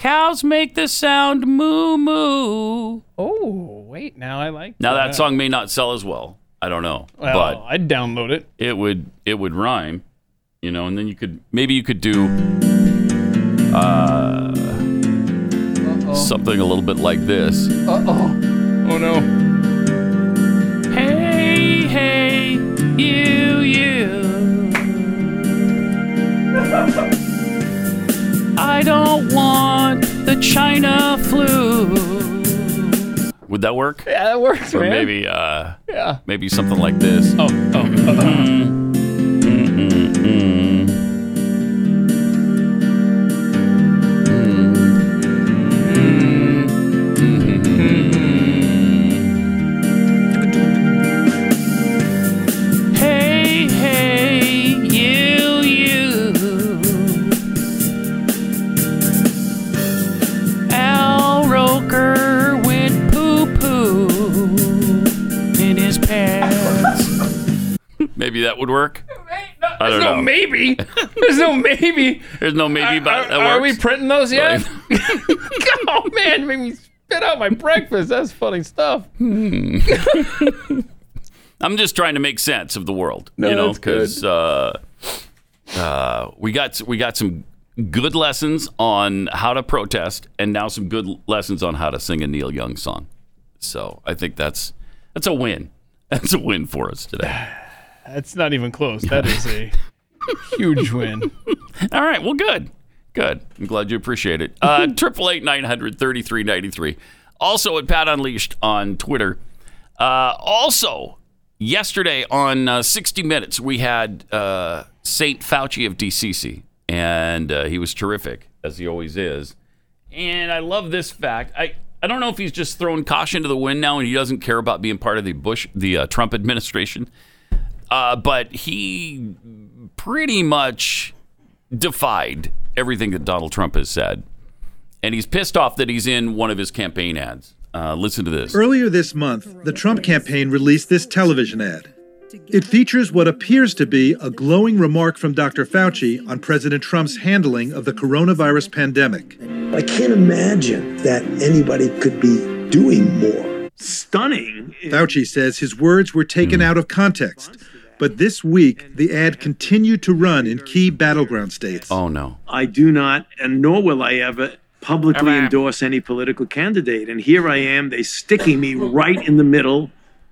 Cows make the sound moo moo. Oh, wait. Now I like. Now that song may not sell as well. I don't know, Well, but I'd download it. it would it would rhyme, you know, and then you could maybe you could do uh, something a little bit like this. Uh oh. Oh no. Hey, hey, you, you. I don't want the China flu. Would that work? Yeah, that works, Or man. maybe uh Yeah. maybe something like this. Oh, oh. Hey, that would work. I There's don't no know. maybe. There's no maybe. There's no maybe about Are, that are we printing those yet? Come on, man, made me spit out my breakfast. That's funny stuff. I'm just trying to make sense of the world, No, you know, that's good. because uh, uh, we got we got some good lessons on how to protest, and now some good lessons on how to sing a Neil Young song. So I think that's that's a win. That's a win for us today. That's not even close. That is a huge win. All right, well, good, good. I'm glad you appreciate it. Uh, Triple eight nine hundred thirty three ninety three. Also at Pat Unleashed on Twitter. Uh, also, yesterday on uh, 60 Minutes, we had uh, Saint Fauci of DCC, and uh, he was terrific as he always is. And I love this fact. I I don't know if he's just throwing caution to the wind now, and he doesn't care about being part of the Bush, the uh, Trump administration. Uh, but he pretty much defied everything that Donald Trump has said. And he's pissed off that he's in one of his campaign ads. Uh, listen to this. Earlier this month, the Trump campaign released this television ad. It features what appears to be a glowing remark from Dr. Fauci on President Trump's handling of the coronavirus pandemic. I can't imagine that anybody could be doing more. Stunning. Fauci says his words were taken out of context. But this week, the ad continued to run in key battleground states. Oh, no. I do not, and nor will I ever publicly endorse any political candidate. And here I am, they sticking me right in the middle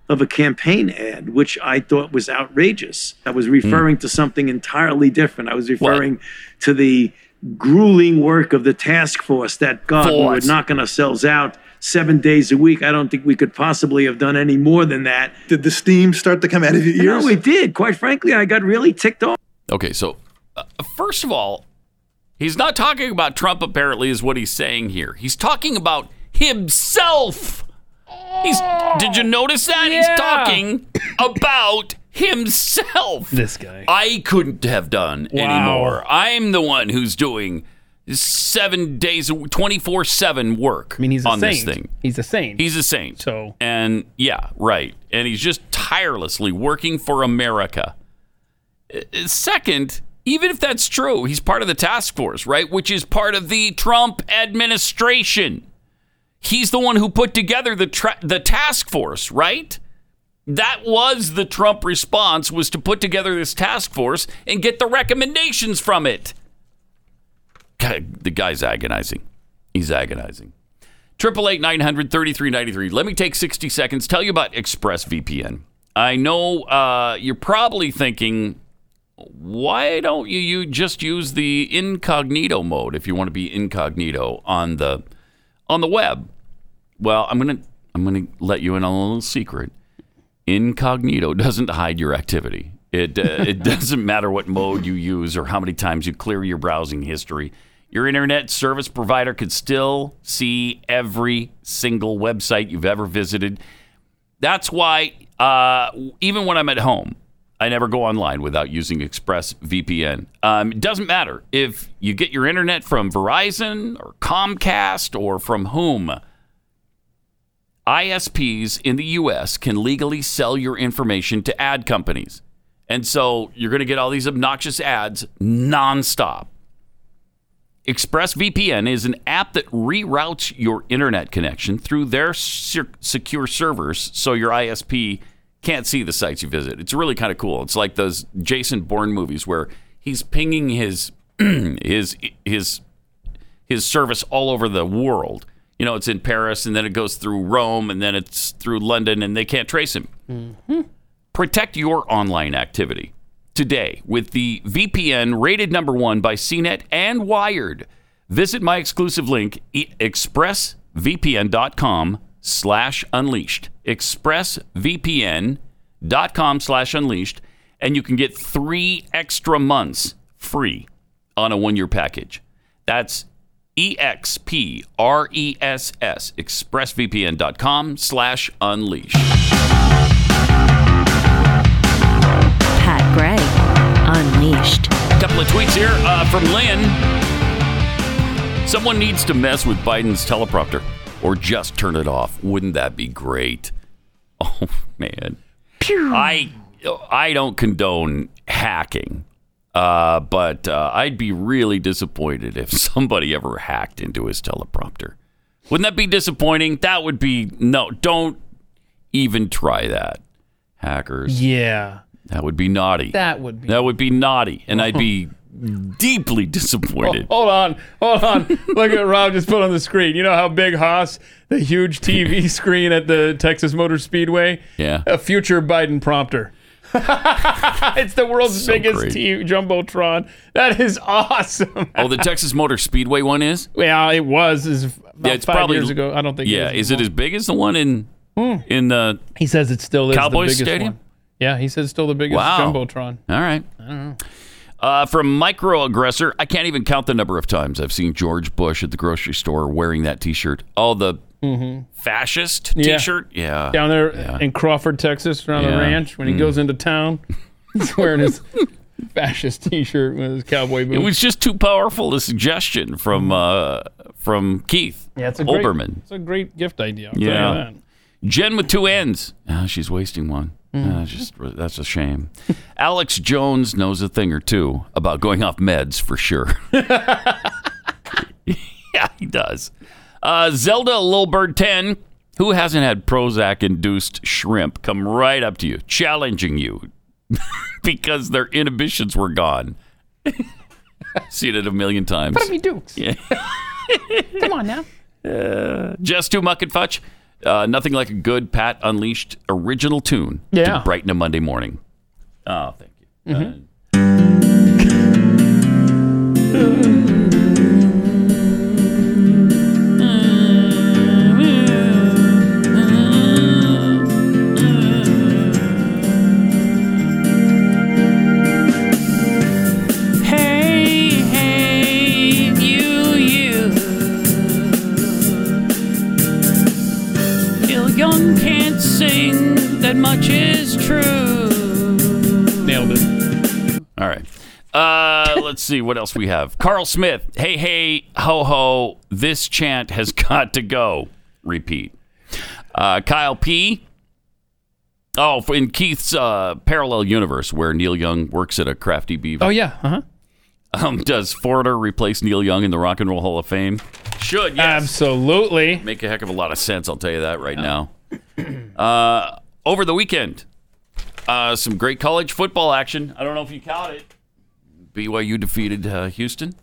of a campaign ad, which I thought was outrageous. I was hmm. referring to something entirely different. I was referring to the grueling work of the task force that God we were Force. knocking ourselves out seven days a week. I don't think we could possibly have done any more than that. Did the steam start to come out of your ears? No, it did. Quite frankly, I got really ticked off. Okay, so uh, first of all, he's not talking about Trump, apparently, is what he's saying here. He's talking about himself. He's, did you notice that? He's talking about himself. This guy. I couldn't have done Wow. anymore. I'm the one who's doing seven days, 24 7 work I mean, he's on saint. this thing. He's a saint. He's a saint. So- and yeah, right. And he's just tirelessly working for America. Second, even if that's true, he's part of the task force, right? Which is part of the Trump administration. He's the one who put together the tra- the task force, right? That was the Trump response was to put together this task force and get the recommendations from it. The guy's agonizing. He's agonizing. Triple eight nine hundred thirty three ninety three. Let me take sixty seconds. Tell you about ExpressVPN. I know uh, you're probably thinking, why don't you, you just use the incognito mode if you want to be incognito on the on the web? Well, I'm gonna I'm gonna let you in on a little secret. Incognito doesn't hide your activity. It uh, it doesn't matter what mode you use or how many times you clear your browsing history. Your internet service provider could still see every single website you've ever visited. That's why uh, even when I'm at home, I never go online without using ExpressVPN. Um, it doesn't matter if you get your internet from Verizon or Comcast or from whom. ISPs in the U.S. can legally sell your information to ad companies. And so you're going to get all these obnoxious ads nonstop. ExpressVPN is an app that reroutes your internet connection through their secure servers so your ISP can't see the sites you visit. It's really kind of cool. It's like those Jason Bourne movies where he's pinging his his his his service all over the world. You know, it's in Paris and then it goes through Rome and then it's through London and they can't trace him. Hmm. Protect your online activity today with the VPN rated number one by CNET and Wired. Visit my exclusive link, expressvpn.com slash unleashed. expressvpn.com slash unleashed. And you can get three extra months free on a one-year package. That's E-X-P-R-E-S-S, expressvpn.com slash unleashed. Pat Gray Unleashed. couple of tweets here uh, from Lynn. Someone needs to mess with Biden's teleprompter or just turn it off. Wouldn't that be great? Oh man, Pew. I I don't condone hacking, uh, but uh, I'd be really disappointed if somebody ever hacked into his teleprompter. Wouldn't that be disappointing? That would be no. Don't even try that, hackers. Yeah. That would be naughty. That would be. That would be naughty, and I'd be deeply disappointed. Oh, hold on, hold on. Look at Rob just put on the screen. You know how big Haas, the huge TV screen at the Texas Motor Speedway? Yeah. A future Biden prompter. it's the world's So biggest great. t- jumbotron. That is awesome. Oh, the Texas Motor Speedway one is. Yeah, it was is about Yeah, it's five probably years ago. I don't think. Yeah, it is it as big as the one in hmm. in the? He says it still is Cowboys the biggest Stadium? one. Yeah, he says still the biggest Wow. jumbotron. All right. I don't know. Uh, from microaggressor, I can't even count the number of times I've seen George Bush at the grocery store wearing that T-shirt. All the Mhm. fascist Yeah. T-shirt. Yeah, Down there Yeah. in Crawford, Texas, around Yeah. the ranch, when he Mm. goes into town, he's wearing his fascist T-shirt with his cowboy boots. It was just too powerful a suggestion from uh, from Keith yeah, it's a great, It's a great gift idea. I'll tell Yeah. you that. Jen with two N's. Ah, she's wasting one. Ah, just that's a shame. Alex Jones knows a thing or two about going off meds for sure. yeah, he does. Uh, Zelda Little Bird 10, who hasn't had Prozac induced shrimp come right up to you, challenging you because their inhibitions were gone. Seen it a million times. Put your dukes. Yeah. Come on now. Uh, just too muck and fudge. Uh, nothing like a good Pat Unleashed original tune Yeah. to brighten a Monday morning. Oh, thank you. Mhm. Hey, let's see what else we have. Carl Smith. Hey, hey, ho, ho. This chant has got to go. Repeat. Uh, Kyle P. Oh, in Keith's uh, parallel universe where Neil Young works at a crafty beaver. Oh yeah. Uh huh. Um, does Florida replace Neil Young in the Rock and Roll Hall of Fame? Should, yes. Absolutely. Make a heck of a lot of sense, I'll tell you that right now. Uh, over the weekend, uh, some great college football action. I don't know if you caught it. BYU defeated uh, Houston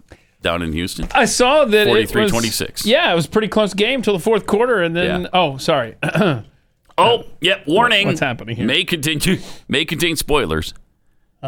down in Houston. I saw that it was 43-26. Yeah, it was a pretty close game till the fourth quarter, and then Yeah. oh, sorry. Oh, yep. Warning. what's happening here? May contain may contain spoilers.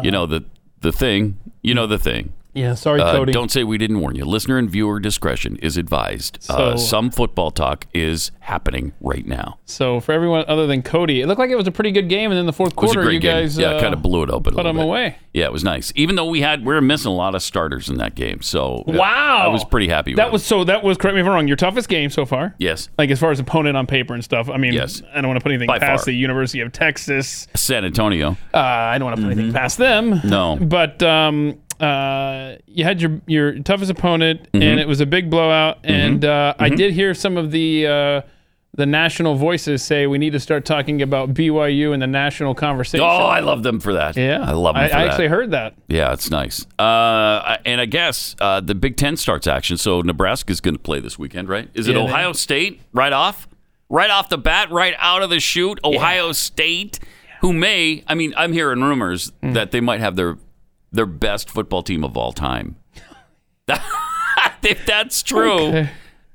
You know the the thing. You know the thing. Yeah, sorry, Uh, Cody. don't say we didn't warn you. Listener and viewer discretion is advised. uh, some football talk is happening right now. So for everyone other than Cody, it looked like it was a pretty good game, and then the fourth It quarter, you game. guys yeah, uh, kind of blew it open. put them bit. away. Yeah, it was nice. Even though we had we were missing a lot of starters in that game, so uh, Wow, I was pretty happy. That with was so. That was correct me if I'm wrong. Your toughest game so far. yes, Like as far as opponent on paper and stuff. I mean, Yes. I don't want to put anything By past far. the University of Texas. San Antonio. Uh, I don't want to put anything past them. Mm-hmm. No. but um, uh, you had your your toughest opponent, Mhm. and it was a big blowout. And uh, I Mhm. did hear some of the uh, the national voices say we need to start talking about BYU in the national conversation. Oh, I love them for that. Yeah, I love them I, I actually heard that. Yeah, it's nice. Uh, and I guess uh, the Big Ten starts action, so Nebraska's going to play this weekend, right? Is it Yeah, they- Ohio State right off, right off the bat, right out of the chute? Ohio State, who may, I mean, I'm hearing rumors Hmm. that they might have their their best football team of all time. if that's true, Okay.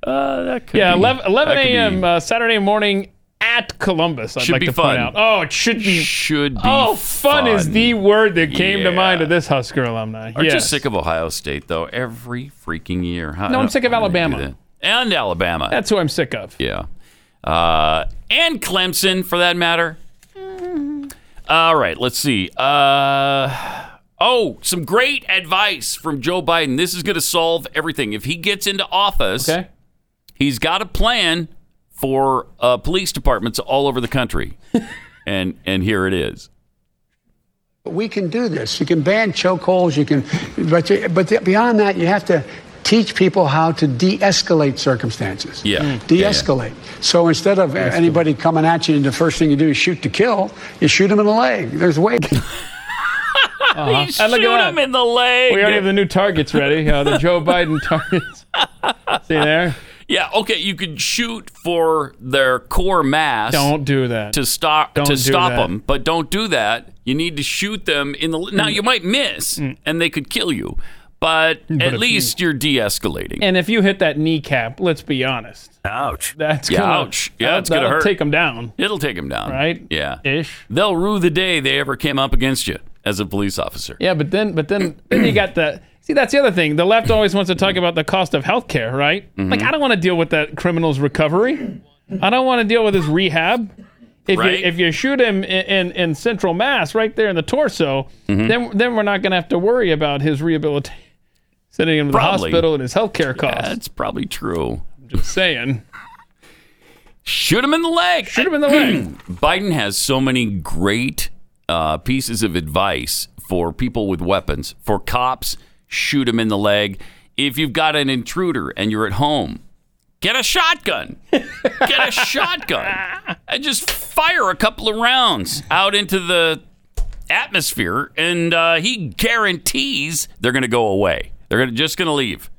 uh, that could Yeah, be- 11, 11 that could be- a.m. Uh, Saturday morning at Columbus. I'd Should like be to fun. point out. Oh, it should be. Should be oh, fun, is the word that came to mind of this Husker alumni. You Yes. sick of Ohio State though? Every freaking year. How- No, I'm sick of how do they do Alabama. and Alabama. That's who I'm sick of. Yeah. Uh, and Clemson, for that matter. All right, let's see. Uh, oh, some great advice from Joe Biden. This is going to solve everything. If he gets into office, Okay. he's got a plan for uh, police departments all over the country. and and here it is. We can do this. You can ban chokeholds. You can, but you, but beyond that, you have to teach people how to de-escalate circumstances. Yeah. Mm. De-escalate. So instead of anybody coming at you, and the first thing you do is shoot to kill, you shoot them in the leg. There's a way. Uh-huh. Shoot that. him in the leg. We already have the new targets ready. Uh, the Joe Biden targets. See there? Yeah, okay, you could shoot for their core mass. Don't do that. to stop Don't to stop that. them, but don't do that. You need to shoot them in the. Now Mm. you might miss, and they could kill you, but, But at least you're de-escalating. And if you hit that kneecap, let's be honest. Ouch. That's Yeah, gonna, ouch. Yeah, it's gonna hurt. Take them down. It'll take them down, Right? Yeah, Ish. They'll rue the day they ever came up against you as a police officer. Yeah, but then, but then, then you got the. See, that's the other thing. The left always wants to talk about the cost of health care, right? Mm-hmm. Like, I don't want to deal with that criminal's recovery. I don't want to deal with his rehab. If Right. you if you shoot him in, in, in central mass, right there in the torso, Mm-hmm. then then we're not going to have to worry about his rehabilitation, sending him to Probably. the hospital and his health care costs. That's probably true. I'm just saying. Shoot him in the leg. Shoot him in the leg. Biden has so many great uh, pieces of advice for people with weapons. For cops, shoot him in the leg. If you've got an intruder and you're at home, Get a shotgun. Get a shotgun. And just fire a couple of rounds out into the atmosphere, and uh, he guarantees they're going to go away. They're gonna, just going to leave.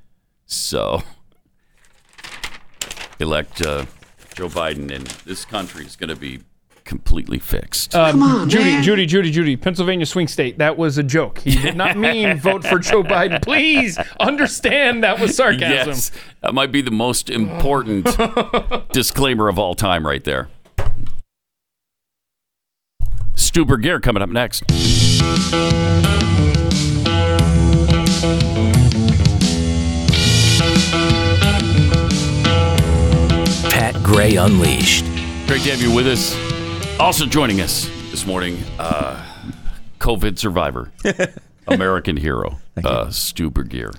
So, elect uh, Joe Biden, and this country is going to be completely fixed. Um, Judy, Judy, Judy, Judy, Pennsylvania swing state. That was a joke. He did not mean vote for Joe Biden. Please understand that was sarcasm. Yes, that might be the most important disclaimer of all time, right there. Stu Burguiere coming up next. Pat Gray Unleashed. Great to have you with us. Also joining us this morning, uh, COVID survivor, American hero, uh, Stu Burguiere.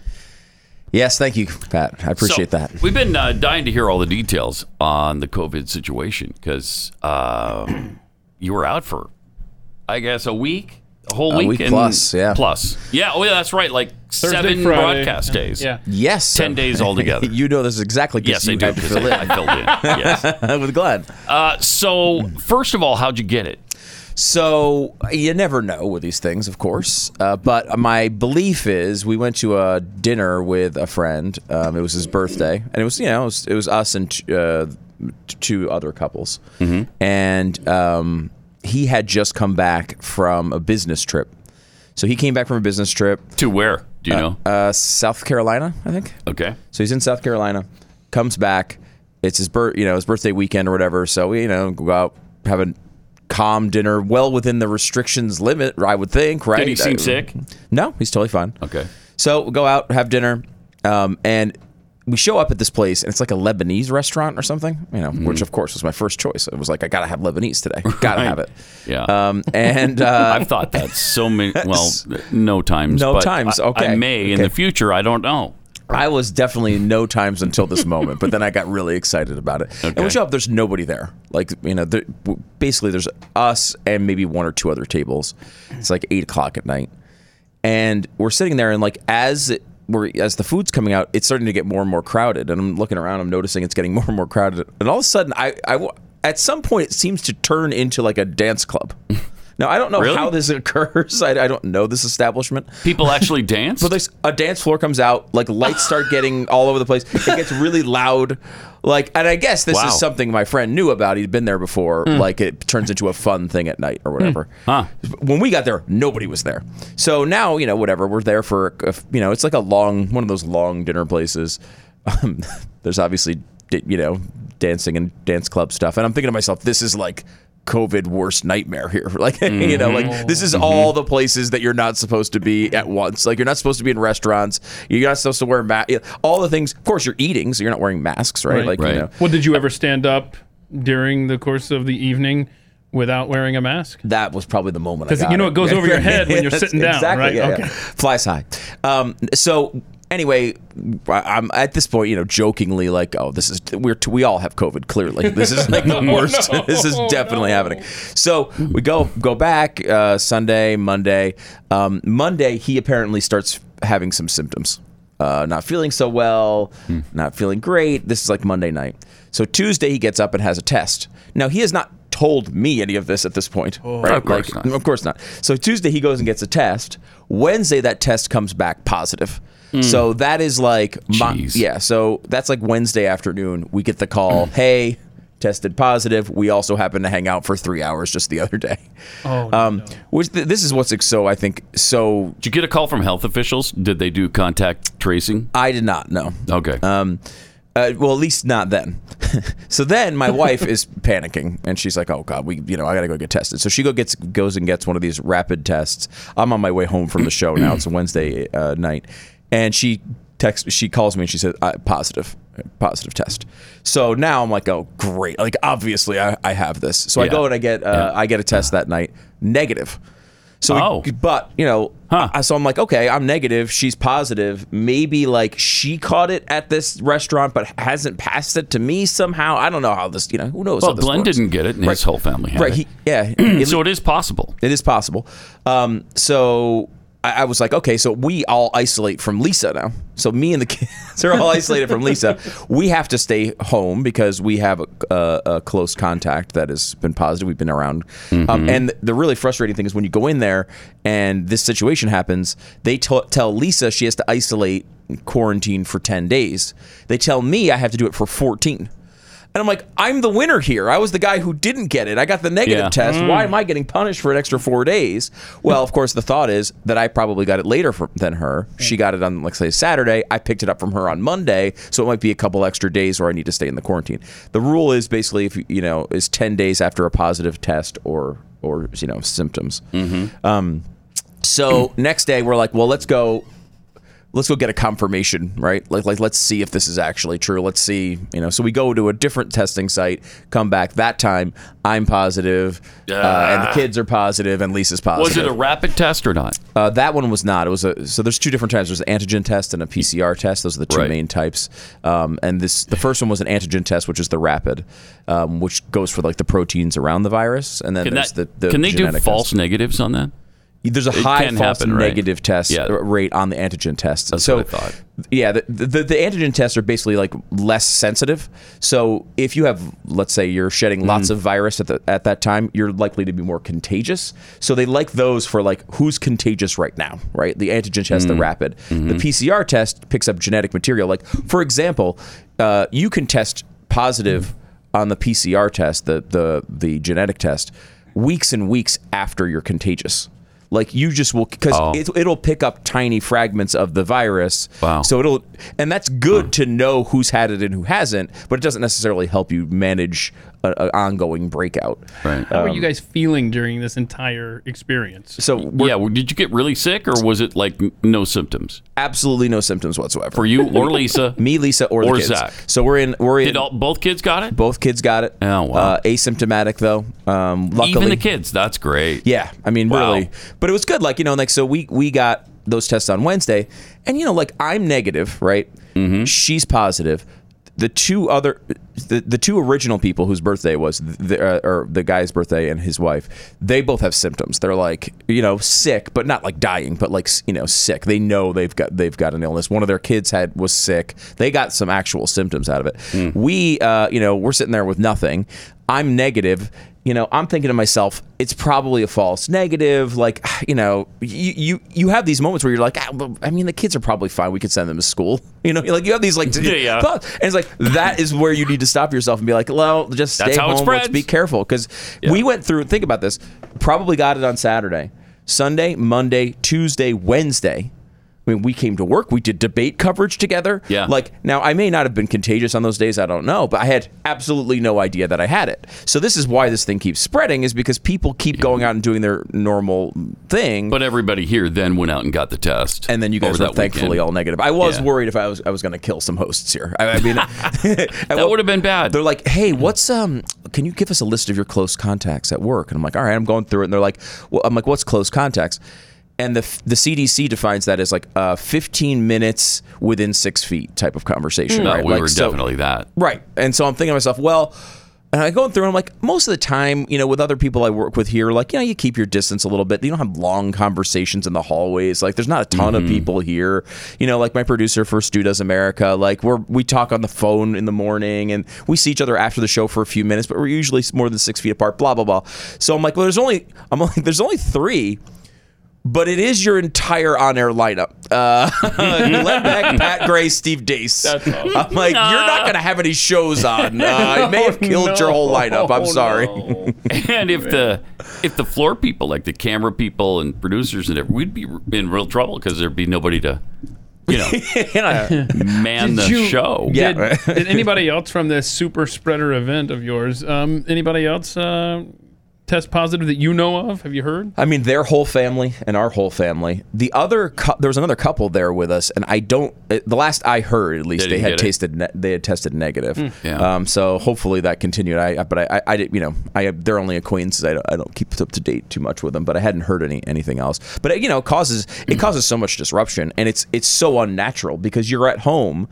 Yes, thank you, Pat. I appreciate So, that. We've been uh, dying to hear all the details on the COVID situation because um, you were out for, I guess, a week, whole A week, week and- plus, yeah. plus, yeah. Oh, yeah, that's right. Like Thursday, seven Friday. broadcast days. Yeah. Yes, ten days altogether. you know this is exactly Yes, you I do. had to 'cause fill in. I filled in. Yes. I was glad. Uh, so, first of all, how'd you get it? So you never know with these things, of course. Uh, but my belief is we went to a dinner with a friend. Um, it was his birthday, and it was you know it was, it was us and t- uh, t- two other couples, Mm-hmm. and um, he had just come back from a business trip. So he came back from a business trip to where? Do you know? Uh, South Carolina, I think. Okay. So he's in South Carolina, comes back. It's his birth, you know, his birthday weekend or whatever. So we, you know, go out, have a calm dinner, well within the restrictions limit, I would think. Right? Did he seem I- sick? No, he's totally fine. Okay. So we go out, have dinner, um, and we show up at this place, and it's like a Lebanese restaurant or something, you know, which of course was my first choice. It was like I gotta have Lebanese today, gotta Right. have it. Yeah. Um, and uh, I've thought that so many. Well, no times. No but times, I- okay, I may in the future. I don't know. I was definitely no times until this moment, but then I got really excited about it. And we show up, there's nobody there. Like, you know, there, basically there's us and maybe one or two other tables. It's like eight o'clock at night. And we're sitting there, and like, as it, we're, as the food's coming out, it's starting to get more and more crowded. And I'm looking around, I'm noticing it's getting more and more crowded. And all of a sudden, I, I at some point, it seems to turn into like a dance club. Now, I don't know Really? how this occurs. I, I don't know this establishment. People actually dance. But there's a dance floor comes out, like lights start getting all over the place. It gets really loud. Like, and I guess this Wow. is something my friend knew about. He'd been there before. Like, it turns into a fun thing at night or whatever. Huh. When we got there, nobody was there. So now, you know, whatever. We're there for, a, you know, it's like a long, one of those long dinner places. Um, there's obviously, you know, dancing and dance club stuff. And I'm thinking to myself, this is like COVID worst nightmare here. Like, you know, like this is all the places that you're not supposed to be at once. Like, you're not supposed to be in restaurants. You're not supposed to wear masks. All the things. Of course, you're eating, so you're not wearing masks, right? Like, you know, Well, did you ever stand up during the course of the evening without wearing a mask? that was probably the moment. I 'Cause, got you know, it goes over your head when you're sitting down, exactly, right? yeah, Okay. yeah. Flies high. Um, so anyway, I- I'm at this point, you know, jokingly like, oh, this is we're we all have COVID. Clearly, this is like the worst. no. this is definitely happening. So we go go back uh, Sunday, Monday. Um, Monday, he apparently starts having some symptoms. Uh, not feeling so well, not feeling great. This is like Monday night. So Tuesday, he gets up and has a test. Now he has not told me any of this at this point. right? Of course Like, not. Of course not. So Tuesday he goes and gets a test. Wednesday that test comes back positive. So that is like my, yeah. So that's like Wednesday afternoon. We get the call. hey, tested positive. We also happen to hang out for three hours just the other day. Oh, um, which th- this is what's ex- so I think so. Did you get a call from health officials? Did they do contact tracing? I did not know. Okay. Um, uh, well, at least not then. so then my wife is panicking and she's like, "Oh God, we, you know, I gotta go get tested." So she go gets goes and gets one of these rapid tests. I'm on my way home from the show now. It's a Wednesday uh, night, and she texts, she calls me and she says "Positive, positive test." So now I'm like, "Oh great!" Like obviously I, I have this. So I go and I get uh, Yeah. I get a test that night, negative. So, we- Oh. but you know, uh, so I'm like, okay, I'm negative. She's positive. Maybe like she caught it at this restaurant, but hasn't passed it to me somehow. I don't know how this. You know, who knows? Well, Glenn works. didn't get it, and his whole family had right? it. He, yeah. so it is possible. It is possible. Um, so I, I was like, okay, so we all isolate from Lisa now. So me and the kids are all isolated from Lisa. We have to stay home because we have a, a, a close contact that has been positive. We've been around, um, and the really frustrating thing is when you go in there and this situation happens, they t- tell Lisa she has to isolate, quarantine for ten days. They tell me I have to do it for fourteen. And I'm like, I'm the winner here. I was the guy who didn't get it. I got the negative Yeah. test. Mm. Why am I getting punished for an extra four days? Well, of course, the thought is that I probably got it later for, than her. She got it on, like, say, Saturday. I picked it up from her on Monday, so it might be a couple extra days where I need to stay in the quarantine. The rule is basically, if you- you know, is ten days after a positive test or or you know symptoms. Um, so next day we're like, well, let's go let's go get a confirmation, right? Like, like let's see if this is actually true. Let's see, you know. So we go to a different testing site, come back. That time, I'm positive, uh, and the Ah. kids are positive, and Lisa's positive. Was it a rapid test or not? Uh, that one was not. It was a so there's two different types. There's an antigen test and a PCR test. Those are the two Right. main types. Um, and this the first one was an antigen test, which is the rapid, um, which goes for like the proteins around the virus, and then Can, there's that, the, the can they do false test. negatives on that? There's a It high false happen, right? negative test Yeah. rate on the antigen tests. That's so, what I thought. Yeah, the, the, the antigen tests are basically like less sensitive. So if you have, let's say, you're shedding Mm. lots of virus at the, at that time, you're likely to be more contagious. So they like those for like who's contagious right now, right? The antigen test, the Mm. rapid. Mm-hmm. The PCR test picks up genetic material. Like for example, uh, you can test positive on the PCR test, the the the genetic test, weeks and weeks after you're contagious. Like you just will because Oh. it, it'll pick up tiny fragments of the virus. Wow. So it'll and that's good to know who's had it and who hasn't, but it doesn't necessarily help you manage an ongoing breakout. Right. How were you guys feeling during this entire experience? So yeah, well, did you get really sick, or was it like no symptoms? Absolutely no symptoms whatsoever for you or Lisa, me, Lisa, or, the or kids. Zach. So we're in. We're in. Did all, both kids got it? both kids got it. Oh wow! Uh, asymptomatic though. Um, luckily, Even the kids. That's great. Yeah, I mean, Wow. really, but it was good. Like you know, like so we we got those tests on Wednesday, and you know, like I'm negative, right? Mm-hmm. She's positive. The two other, the, the two original people whose birthday was the, uh, or the guy's birthday and his wife, they both have symptoms. They're like you know sick, but not like dying, but like you know sick. They know they've got they've got an illness. One of their kids had was sick. They got some actual symptoms out of it. Hmm. We, uh, you know, we're sitting there with nothing. I'm negative. You know, I'm thinking to myself, it's probably a false negative. Like, you know, you you, you have these moments where you're like, ah, well, I mean, the kids are probably fine. We could send them to school. You know, like you have these like Yeah, yeah. thoughts. and it's like that is where you need to stop yourself and be like, well, just stay That's home. Let's be careful because we went through. Think about this. Probably got it on Saturday, Sunday, Monday, Tuesday, Wednesday. I mean, we came to work. We did debate coverage together. Yeah. Like now, I may not have been contagious on those days. I don't know, but I had absolutely no idea that I had it. So this is why this thing keeps spreading, is because people keep going out and doing their normal thing. But everybody here then went out and got the test, and then you guys were thankfully weekend. all negative. I was Yeah. worried if I was I was going to kill some hosts here. I, I mean, that would have been bad. They're like, "Hey, what's um? Can you give us a list of your close contacts at work?" And I'm like, "All right, I'm going through it." And they're like, "Well, I'm like, what's close contacts?" And the the CDC defines that as like uh, 15 minutes within six feet type of conversation. No, right? we like, were so- definitely that. Right. And so I'm thinking to myself, well, and I going through and I'm like, most of the time, you know, with other people I work with here, like, you know, you keep your distance a little bit. You don't have long conversations in the hallways. Like, there's not a ton of Mhm. people here. You know, like my producer for Stu Does America, like we're we talk on the phone in the morning and we see each other after the show for a few minutes, but we're usually more than six feet apart, blah, blah, blah. So I'm like, well, there's only I'm like, there's only three but it is your entire on-air lineup. Uh, Glenn Beck, Pat Gray, Steve Deace. I'm like, you're not going to have any shows on. Uh, I may have killed your whole lineup. I'm sorry. and if the if the floor people, like the camera people and producers and everything, we'd be in real trouble because there'd be nobody to, you know, man the you- show. Did, did anybody else from this super spreader event of yours? Um, anybody else uh, test positive that you know of? Have you heard? I mean, their whole family and our whole family. The other, cou- there was another couple there with us, and I don't. it- The last I heard, at least, They they had tasted, ne- they had tested negative. Hmm. Yeah. Um, so hopefully that continued. I, I- but I, I, I did, you know, I they're only acquaintances. I don't, I don't keep up to date too much with them. But I hadn't heard any anything else. But it, you know, causes it causes so much disruption, and it's it's so unnatural because you're at home.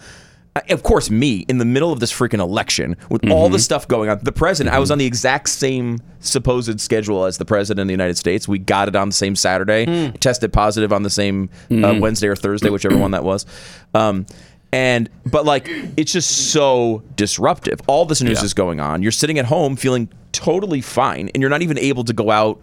Uh, of course, me in the middle of this freaking election with all the stuff going on. The president, I was on the exact same supposed schedule as the president of the United States. We got it on the same Saturday, tested positive on the same uh, Wednesday or Thursday, whichever one that was. Um, and but like it's just so disruptive. All this news Yeah. is going on. You're sitting at home feeling totally fine, and you're not even able to go out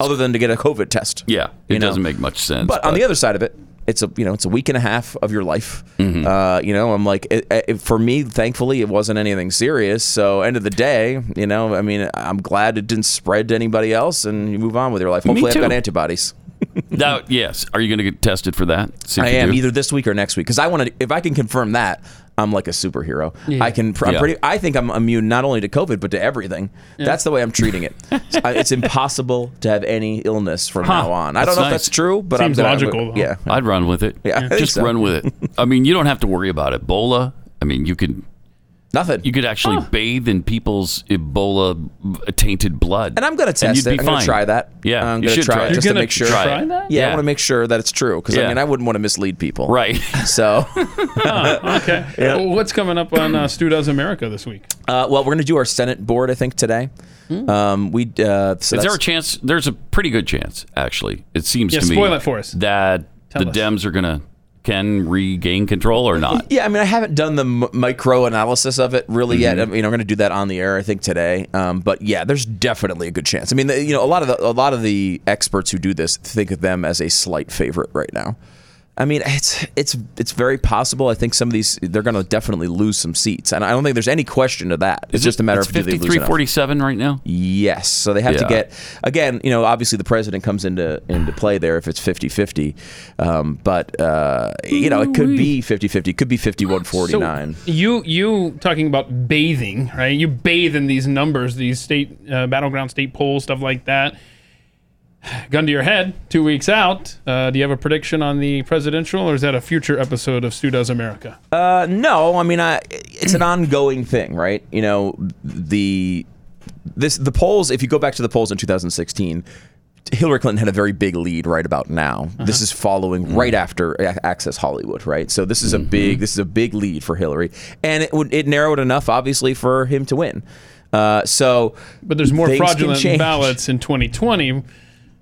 other than to get a COVID test. Yeah, it You know? doesn't make much sense. But, on the other side of it, it's a you know it's a week and a half of your life. Mm-hmm. Uh, you know, I'm like it, it, for me, thankfully, it wasn't anything serious. So end of the day, you know, I mean, I'm glad it didn't spread to anybody else, and you move on with your life. Hopefully, I've got antibodies. Now, yes, are you going to get tested for that? See I am do? either this week or next week because I want to. If I can confirm that, I'm like a superhero. Yeah. I can. I'm Yeah. pretty. I think I'm immune not only to COVID but to everything. Yeah. That's the way I'm treating it. I- it's impossible to have any illness from Huh. now on. I don't know if that's true, but Seems I'm gonna, logical, though. Yeah, I'd run with it. Yeah, I just so. run with it. I mean, you don't have to worry about it. Ebola. I mean, you could nothing. You could actually bathe in people's Ebola tainted blood, And I'm going to and test you'd it. be I'm going to try that. Yeah, I'm you going to should try try it it. just You're to gonna make sure. try that? Yeah, I want to make sure that it's true because I mean I wouldn't want to mislead people. Right. So, Huh, okay. Well, what's coming up on uh, Stu Does America this week? uh, well, we're going to do our Senate board I think today. Um, we uh, so Hmm. Is there a chance? There's a pretty good chance, actually. It seems Yeah, to me. spoil it for us. That Tell the us. Dems are going to can regain control or not. Yeah, I mean, I haven't done the m- micro analysis of it really yet. Mm-hmm. I mean, I'm going to do that on the air, I think, today. Um, but yeah, there's definitely a good chance. I mean, the, you know, a lot of the a lot of the experts who do this think of them as a slight favorite right now. I mean, it's it's it's very possible. I think some of these they're going to definitely lose some seats, and I don't think there's any question to that. It's just a matter It's of do they lose enough. 53-47 right now. Yes. So they have to get again, you know, obviously the president comes into into play there if it's 50-50. Um, but uh, you know, it could be 50-50. It could be 51-49. So you you talking about bathing, right? You bathe in these numbers, these state uh, battleground state polls, stuff like that. Gun to your head, two weeks out. Uh, do you have a prediction on the presidential, or is that a future episode of Stu Does America? Uh, no, I mean, I, it's an ongoing thing, right? You know, the this the polls. If you go back to the polls in 2016, Hillary Clinton had a very big lead right about now. This is following right after Access Hollywood, right? So this is a big this is a big lead for Hillary, and it would it narrowed enough, obviously, for him to win. Uh, so, But there's more fraudulent ballots in 2020,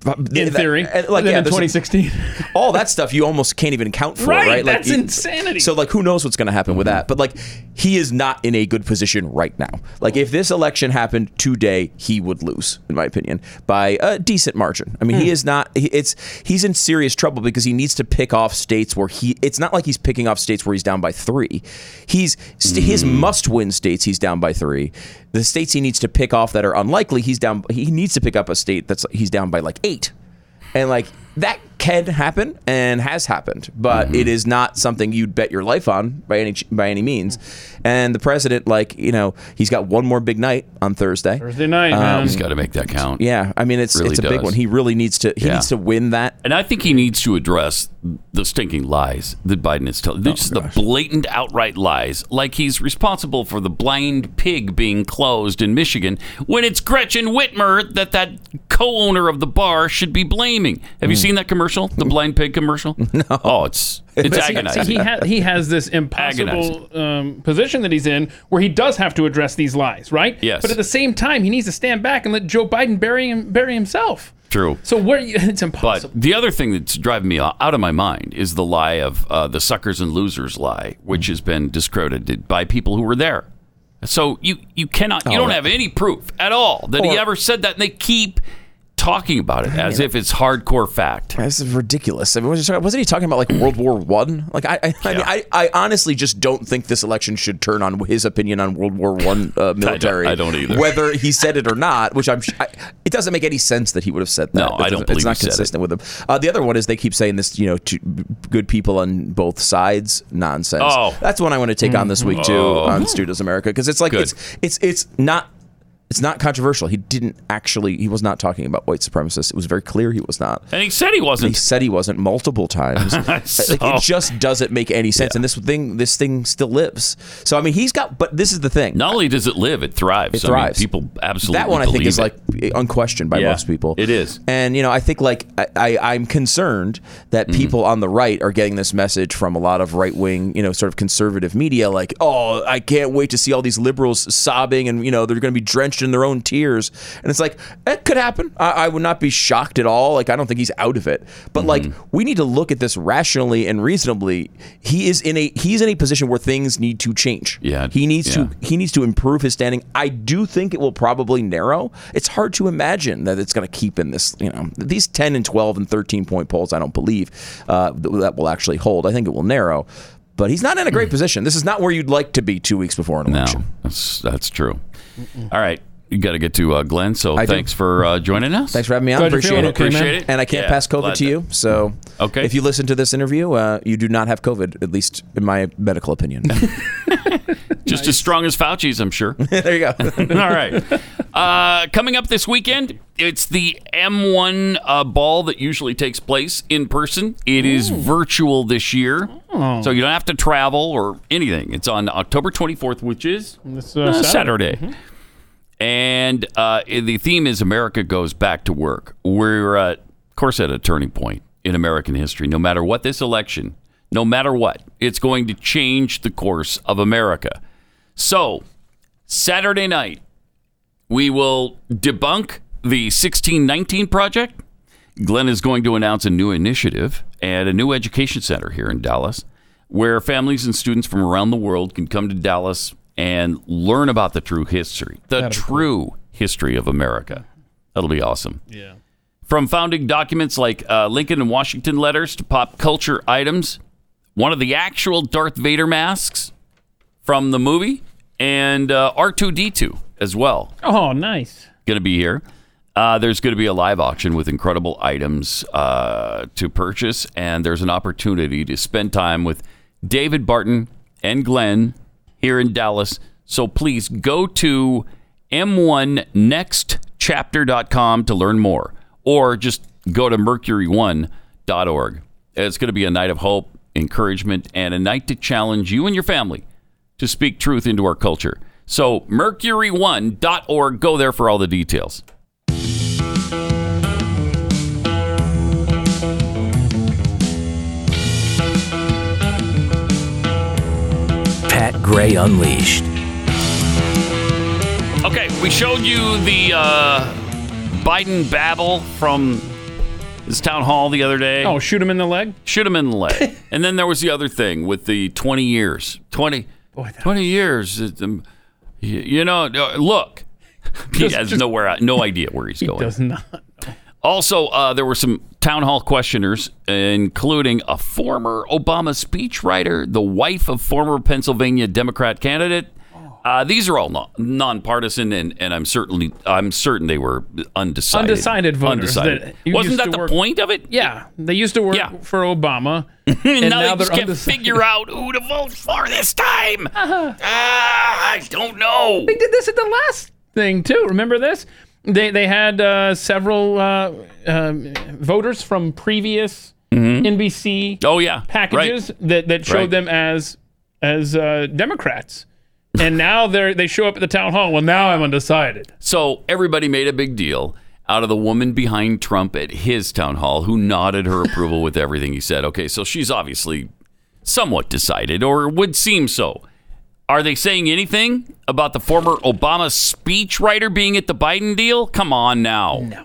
Uh, in that- theory, uh, and, like, yeah, in 2016. all that stuff you almost can't even account for, Right, right? that's you- insanity. So like, who knows what's going to happen with mm-hmm. that? But like, he is not in a good position right now. Like, if this election happened today, he would lose, in my opinion, by a decent margin. I mean, he hmm. is not. he- It's he's in serious trouble because he needs to pick off states where he. It's not like he's picking off states where he's down by three. He's st- his hmm. must-win states. He's down by three. The states he needs to pick off that are unlikely, he's down. He needs to pick up a state that's he's down by like eight and like that can happen and has happened, but it is not something you'd bet your life on by any by any means. And the president, like you know, he's got one more big night on Thursday. Thursday night, Um, man. He's got to make that count. Yeah, I mean it's Really it's a big one. He really needs to he Yeah. needs to win that. And I think he needs to address the stinking lies that Biden is telling. Oh, Just the blatant, outright lies. Like he's responsible for the blind pig being closed in Michigan when it's Gretchen Whitmer that that co-owner of the bar should be blaming. Have you seen that commercial? The blind pig commercial? No. Oh, it's it's But see- agonizing. See, he, ha- he has this impossible um, position that he's in where he does have to address these lies, right? Yes. But at the same time, he needs to stand back and let Joe Biden bury him, bury himself. True. So where you, it's impossible. But the other thing that's driving me out of my mind is the lie of uh, the suckers and losers lie, which has been discredited by people who were there. So you you cannot you Oh, don't right. have any proof at all that he ever said that, and they keep talking about it as if it's hardcore fact. This is ridiculous. I mean, was he talking- wasn't he talking about like World War One? Like, I, I, I mean, I, I honestly just don't think this election should turn on his opinion on World War One uh, military. I don't either. Whether he said it or not, which I'm, I, it doesn't make any sense that he would have said that. No, It I don't it's not said it. consistent with him. Uh, the other one is they keep saying this, you know, to good people on both sides nonsense. Oh. that's one I want to take on this week too Oh. on Stu Does America because it's like Good. it's it's it's not It's not controversial. He didn't actually. He was not talking about white supremacists. It was very clear he was not. And he said he wasn't. He said he wasn't multiple times. Like, it just doesn't make any sense. And this thing, this thing still lives. So I mean, he's got. But this is the thing. Not only does it live, it thrives. It I mean, thrives. people absolutely that one I think is it. like unquestioned by Yeah, most people. It is. And you know, I think like I, I I'm concerned that Mm-hmm. people on the right are getting this message from a lot of right wing, you know, sort of conservative media, like, oh, I can't wait to see all these liberals sobbing and you know they're going to be drenched in their own tears. And it's like it could happen. I, I would not be shocked at all. Like I don't think he's out of it. But like Mm-hmm. we need to look at this rationally and reasonably. He is in a he's in a position where things need to change. Yeah, He needs yeah. to he needs to improve his standing. I do think it will probably narrow. It's hard to imagine that it's going to keep in this, you know, these 10 and 12 and 13 point polls, I don't believe uh, that will actually hold. I think it will narrow. But he's not in a great position. This is not where you'd like to be two weeks before an election. No, that's that's true. All right, you got to get to uh, Glenn. So I do. thanks for uh, joining us. Thanks for having me on. Appreciate it. okay. Appreciate it. And I can't Yeah, pass COVID to to- you. So Okay. if you listen to this interview, uh, you do not have COVID, at least in my medical opinion. Just as strong as Fauci's, I'm sure. there you go. All right. Uh, coming up this weekend, it's the M1 uh, ball that usually takes place in person. It is virtual this year. Oh. So you don't have to travel or anything. It's on October 24th, which is This, uh, uh, Saturday. Mhm. And uh, the theme is America goes back to work. We're, uh, of course, at a turning point in American history. No matter what this election, no matter what, it's going to change the course of America. So, Saturday night, we will debunk the 1619 project. Glenn is going to announce a new initiative and a new education center here in Dallas where families and students from around the world can come to Dallas and learn about the true history, the That'd true history of America. That'll be awesome. Yeah. From founding documents like uh, Lincoln and Washington letters to pop culture items, one of the actual Darth Vader masks from the movie, and uh, R2D2 as well Oh, nice. going to be here. Uh, there's going to be a live auction with incredible items uh, to purchase, and there's an opportunity to spend time with David Barton and Glenn here in Dallas. So please go to m1nextchapter.com to learn more, or just go to mercury1.org. It's going to be a night of hope, encouragement, and a night to challenge you and your family to speak truth into our culture. So, mercury1.org, go there for all the details. Pat Gray Unleashed. Okay, we showed you the uh, Biden babble from his town hall the other day. Oh, shoot him in the leg? Shoot him in the leg. and then there was the other thing with the 20 years. 20, 20 years. um, y- you know, uh, look. he Just- has just- nowhere, no idea where he's going. He going. does not. Also, uh, there were some town hall questioners, including a former Obama speechwriter, the wife of former Pennsylvania Democrat candidate. Uh, these are all non- nonpartisan, and, and I'm certainly I'm certain they were undecided. Undecided voters. Undecided. that you Wasn't used that to the work- point of it? Yeah, they used to work for Obama, and, And now, now they just they're can't undecided. figure out who to vote for this time. Ah, I don't know. They did this at the last thing too. Remember this? They they had uh, several uh, um, voters from previous NBC Oh yeah, packages that, that showed Right. them as as uh, Democrats, and now they they show up at the town hall. Well, now I'm undecided. So everybody made a big deal out of the woman behind Trump at his town hall who nodded her approval with everything he said. Okay, so she's obviously somewhat decided, or would seem so. Are they saying anything about the former Obama speechwriter being at the Biden deal? Come on now. No.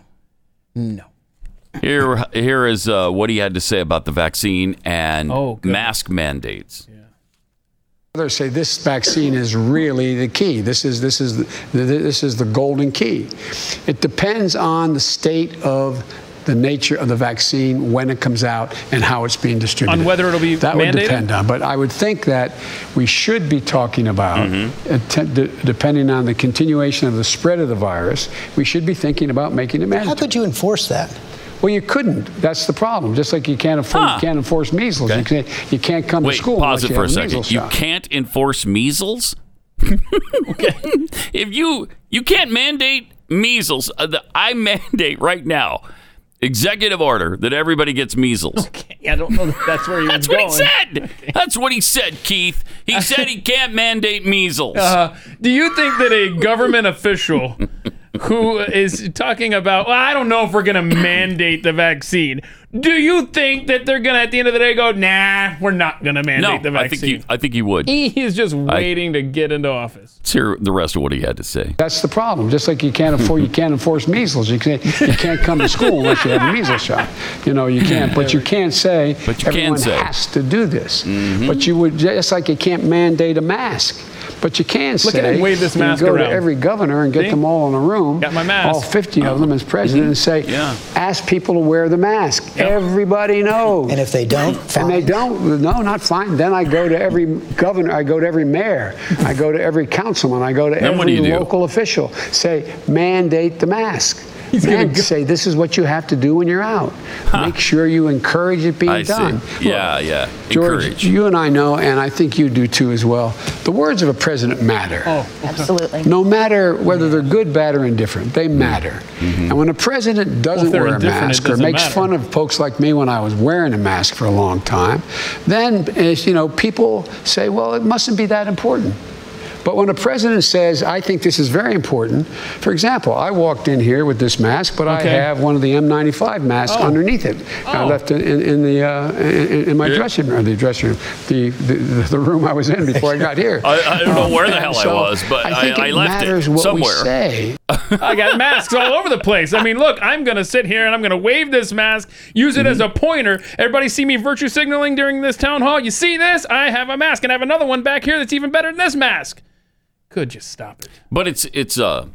No. Here, here is uh, what he had to say about the vaccine and Oh, mask mandates. Others say this vaccine is really the key. This is this is the, this is the golden key. It depends on the state of the nature of the vaccine when it comes out and how it's being distributed. On whether it'll be that would depend on. But I would think that we should be talking about, Mm-hmm. uh, de- depending on the continuation of the spread of the virus, we should be thinking about making it mandatory. How could you enforce that? Well, you couldn't. That's the problem. Just like you can't enforce, you can't enforce measles. You, can't, you can't come Wait, to school pause it you for a have a second. You shot. can't enforce measles? if you you can't mandate measles, uh, the, I mandate right now executive order that everybody gets measles. I don't know that that's where he That's was what going. he said. That's what he said, Keith. He said he can't mandate measles. Uh, do you think that a government official who is talking about, well, I don't know if we're going to mandate the vaccine, do you think that they're going to, at the end of the day, go, nah, we're not going to mandate no, the I think vaccine? he, I think he would. He is just waiting to get into office. Let's hear the rest of what he had to say. That's the problem. Just like you can't afford, you can't enforce measles. You can't, you can't come to school unless you have a measles shot. You know, you can't. But you can't say But you can everyone say. Mm-hmm. has to do this. But you would just like you can't mandate a mask. But you can Look at say him wave this you mask go around. to every governor and get See? them all in a room, Got my mask. all 50 of them as mm-hmm. president, and say, Yeah. ask people to wear the mask. Everybody knows. And if they don't, And they don't. No, not fine. Then I go to every governor. I go to every mayor. I go to every councilman. I go to Then every you do? local official. Say, mandate the mask. And say, this is what you have to do when you're out. Make sure you encourage it being I see. done. Yeah, yeah. George, Encourage. you and I know, and I think you do too as well. The words of a president matter. Oh, Absolutely. No matter whether they're good, bad, or indifferent, they mm-hmm. matter. Mm-hmm. And when a president doesn't if they're wear a mask or makes matter. fun of folks like me when I was wearing a mask for a long time, then eh, you know, people say, "Well, it mustn't be that important." But when a president says, I think this is very important, for example, I walked in here with this mask, but Okay. I have one of the N95 masks Oh. underneath it. I Oh. left it in, in the uh, in, in my Yeah. dressing room, the dressing room, the, the the room I was in before I got here. I, I don't know where the And hell I was, but I, think I, it left matters it what somewhere. we say. I got masks all over the place. I mean, look, I'm going to sit here and I'm going to wave this mask, use it as a pointer. Everybody see me virtue signaling during this town hall? You see this? I have a mask and I have another one back here that's even better than this mask. Could just stop it? But it's it's uh,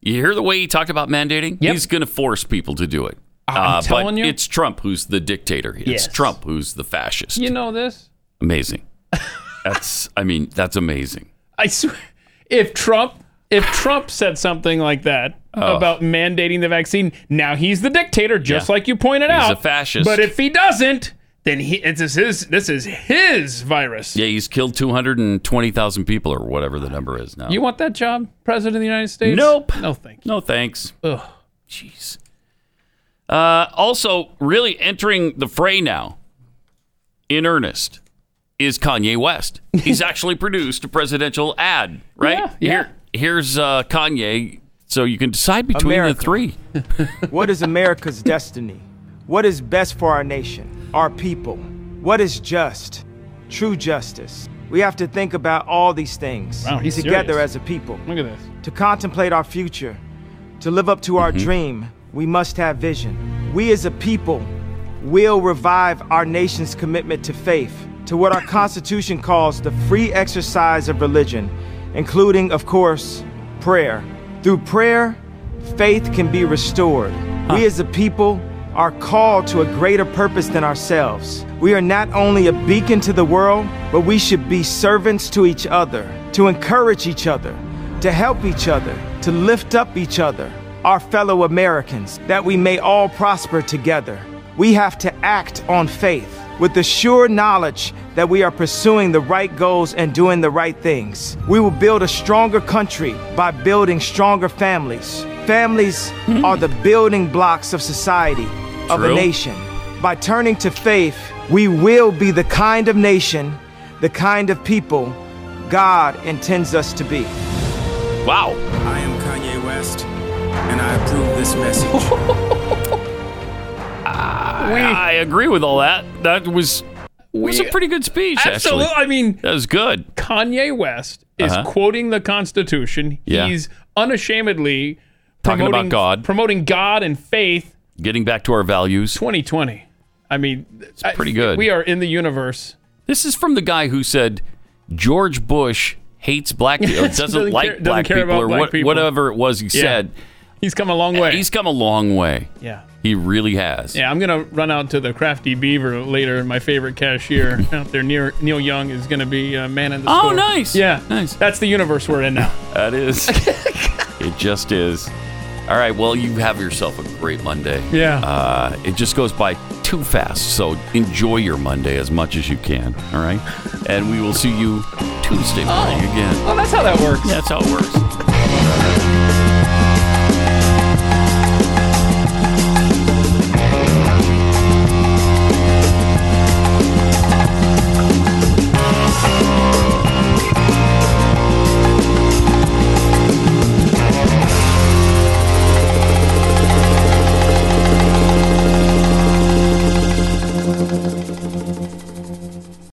you hear the way he talked about mandating? Yep. He's going to force people to do it. I'm Uh, telling but you. it's Trump who's the dictator. It's Yes. Trump who's the fascist. You know this? Amazing. That's I mean that's amazing. I swear, if Trump if Trump said something like that Oh. about mandating the vaccine, now he's the dictator, just Yeah. like you pointed He's out. a fascist. But if he doesn't, then he it's his this is his virus. Yeah, he's killed two hundred and twenty thousand people or whatever the number is now. You want that job, President of the United States? Nope. No, thanks. No thanks. Ugh. Jeez. Uh, also, really entering the fray now, in earnest, is Kanye West. He's actually produced a presidential ad, right? Yeah, yeah. Here, here's uh, Kanye, so you can decide between America. the three. What is America's destiny? What is best for our nation, our people? What is just? True justice. We have to think about all these things Wow, he's together serious. as a people. Look at this. To contemplate our future, to live up to our Mm-hmm. dream, we must have vision. We as a people will revive our nation's commitment to faith, to what our Constitution calls the free exercise of religion, including, of course, prayer. Through prayer, faith can be restored. We as a people are called to a greater purpose than ourselves. We are not only a beacon to the world, but we should be servants to each other, to encourage each other, to help each other, to lift up each other, our fellow Americans, that we may all prosper together. We have to act on faith with the sure knowledge that we are pursuing the right goals and doing the right things. We will build a stronger country by building stronger families. Families are the building blocks of society, of a nation. By turning to faith, we will be the kind of nation, the kind of people God intends us to be. Wow. I am Kanye West, and I approve this message. I, I agree with all that. That was was a pretty good speech. Absolutely. Actually. I mean, that was good. Kanye West is Uh-huh. quoting the Constitution. Yeah. He's unashamedly Talking about God. promoting God and faith. Getting back to our values. 2020. I mean, it's pretty good. We are in the universe. This is from the guy who said George Bush hates black people, doesn't, doesn't like care- doesn't black people, or black what, people. whatever it was he Yeah. said. He's come a long way. He's come a long way. Yeah. He really has. Yeah, I'm gonna run out to the Crafty Beaver later. My favorite cashier out there, Neil, Neil Young, is gonna be a man in the Oh, store. nice. Yeah, Nice. That's the universe we're in now. That is. it just is. All right. Well, you have yourself a great Monday. Yeah. Uh, it just goes by too fast. So enjoy your Monday as much as you can. All right. And we will see you Tuesday morning again. Oh, that's how that works. Yeah, that's how it works.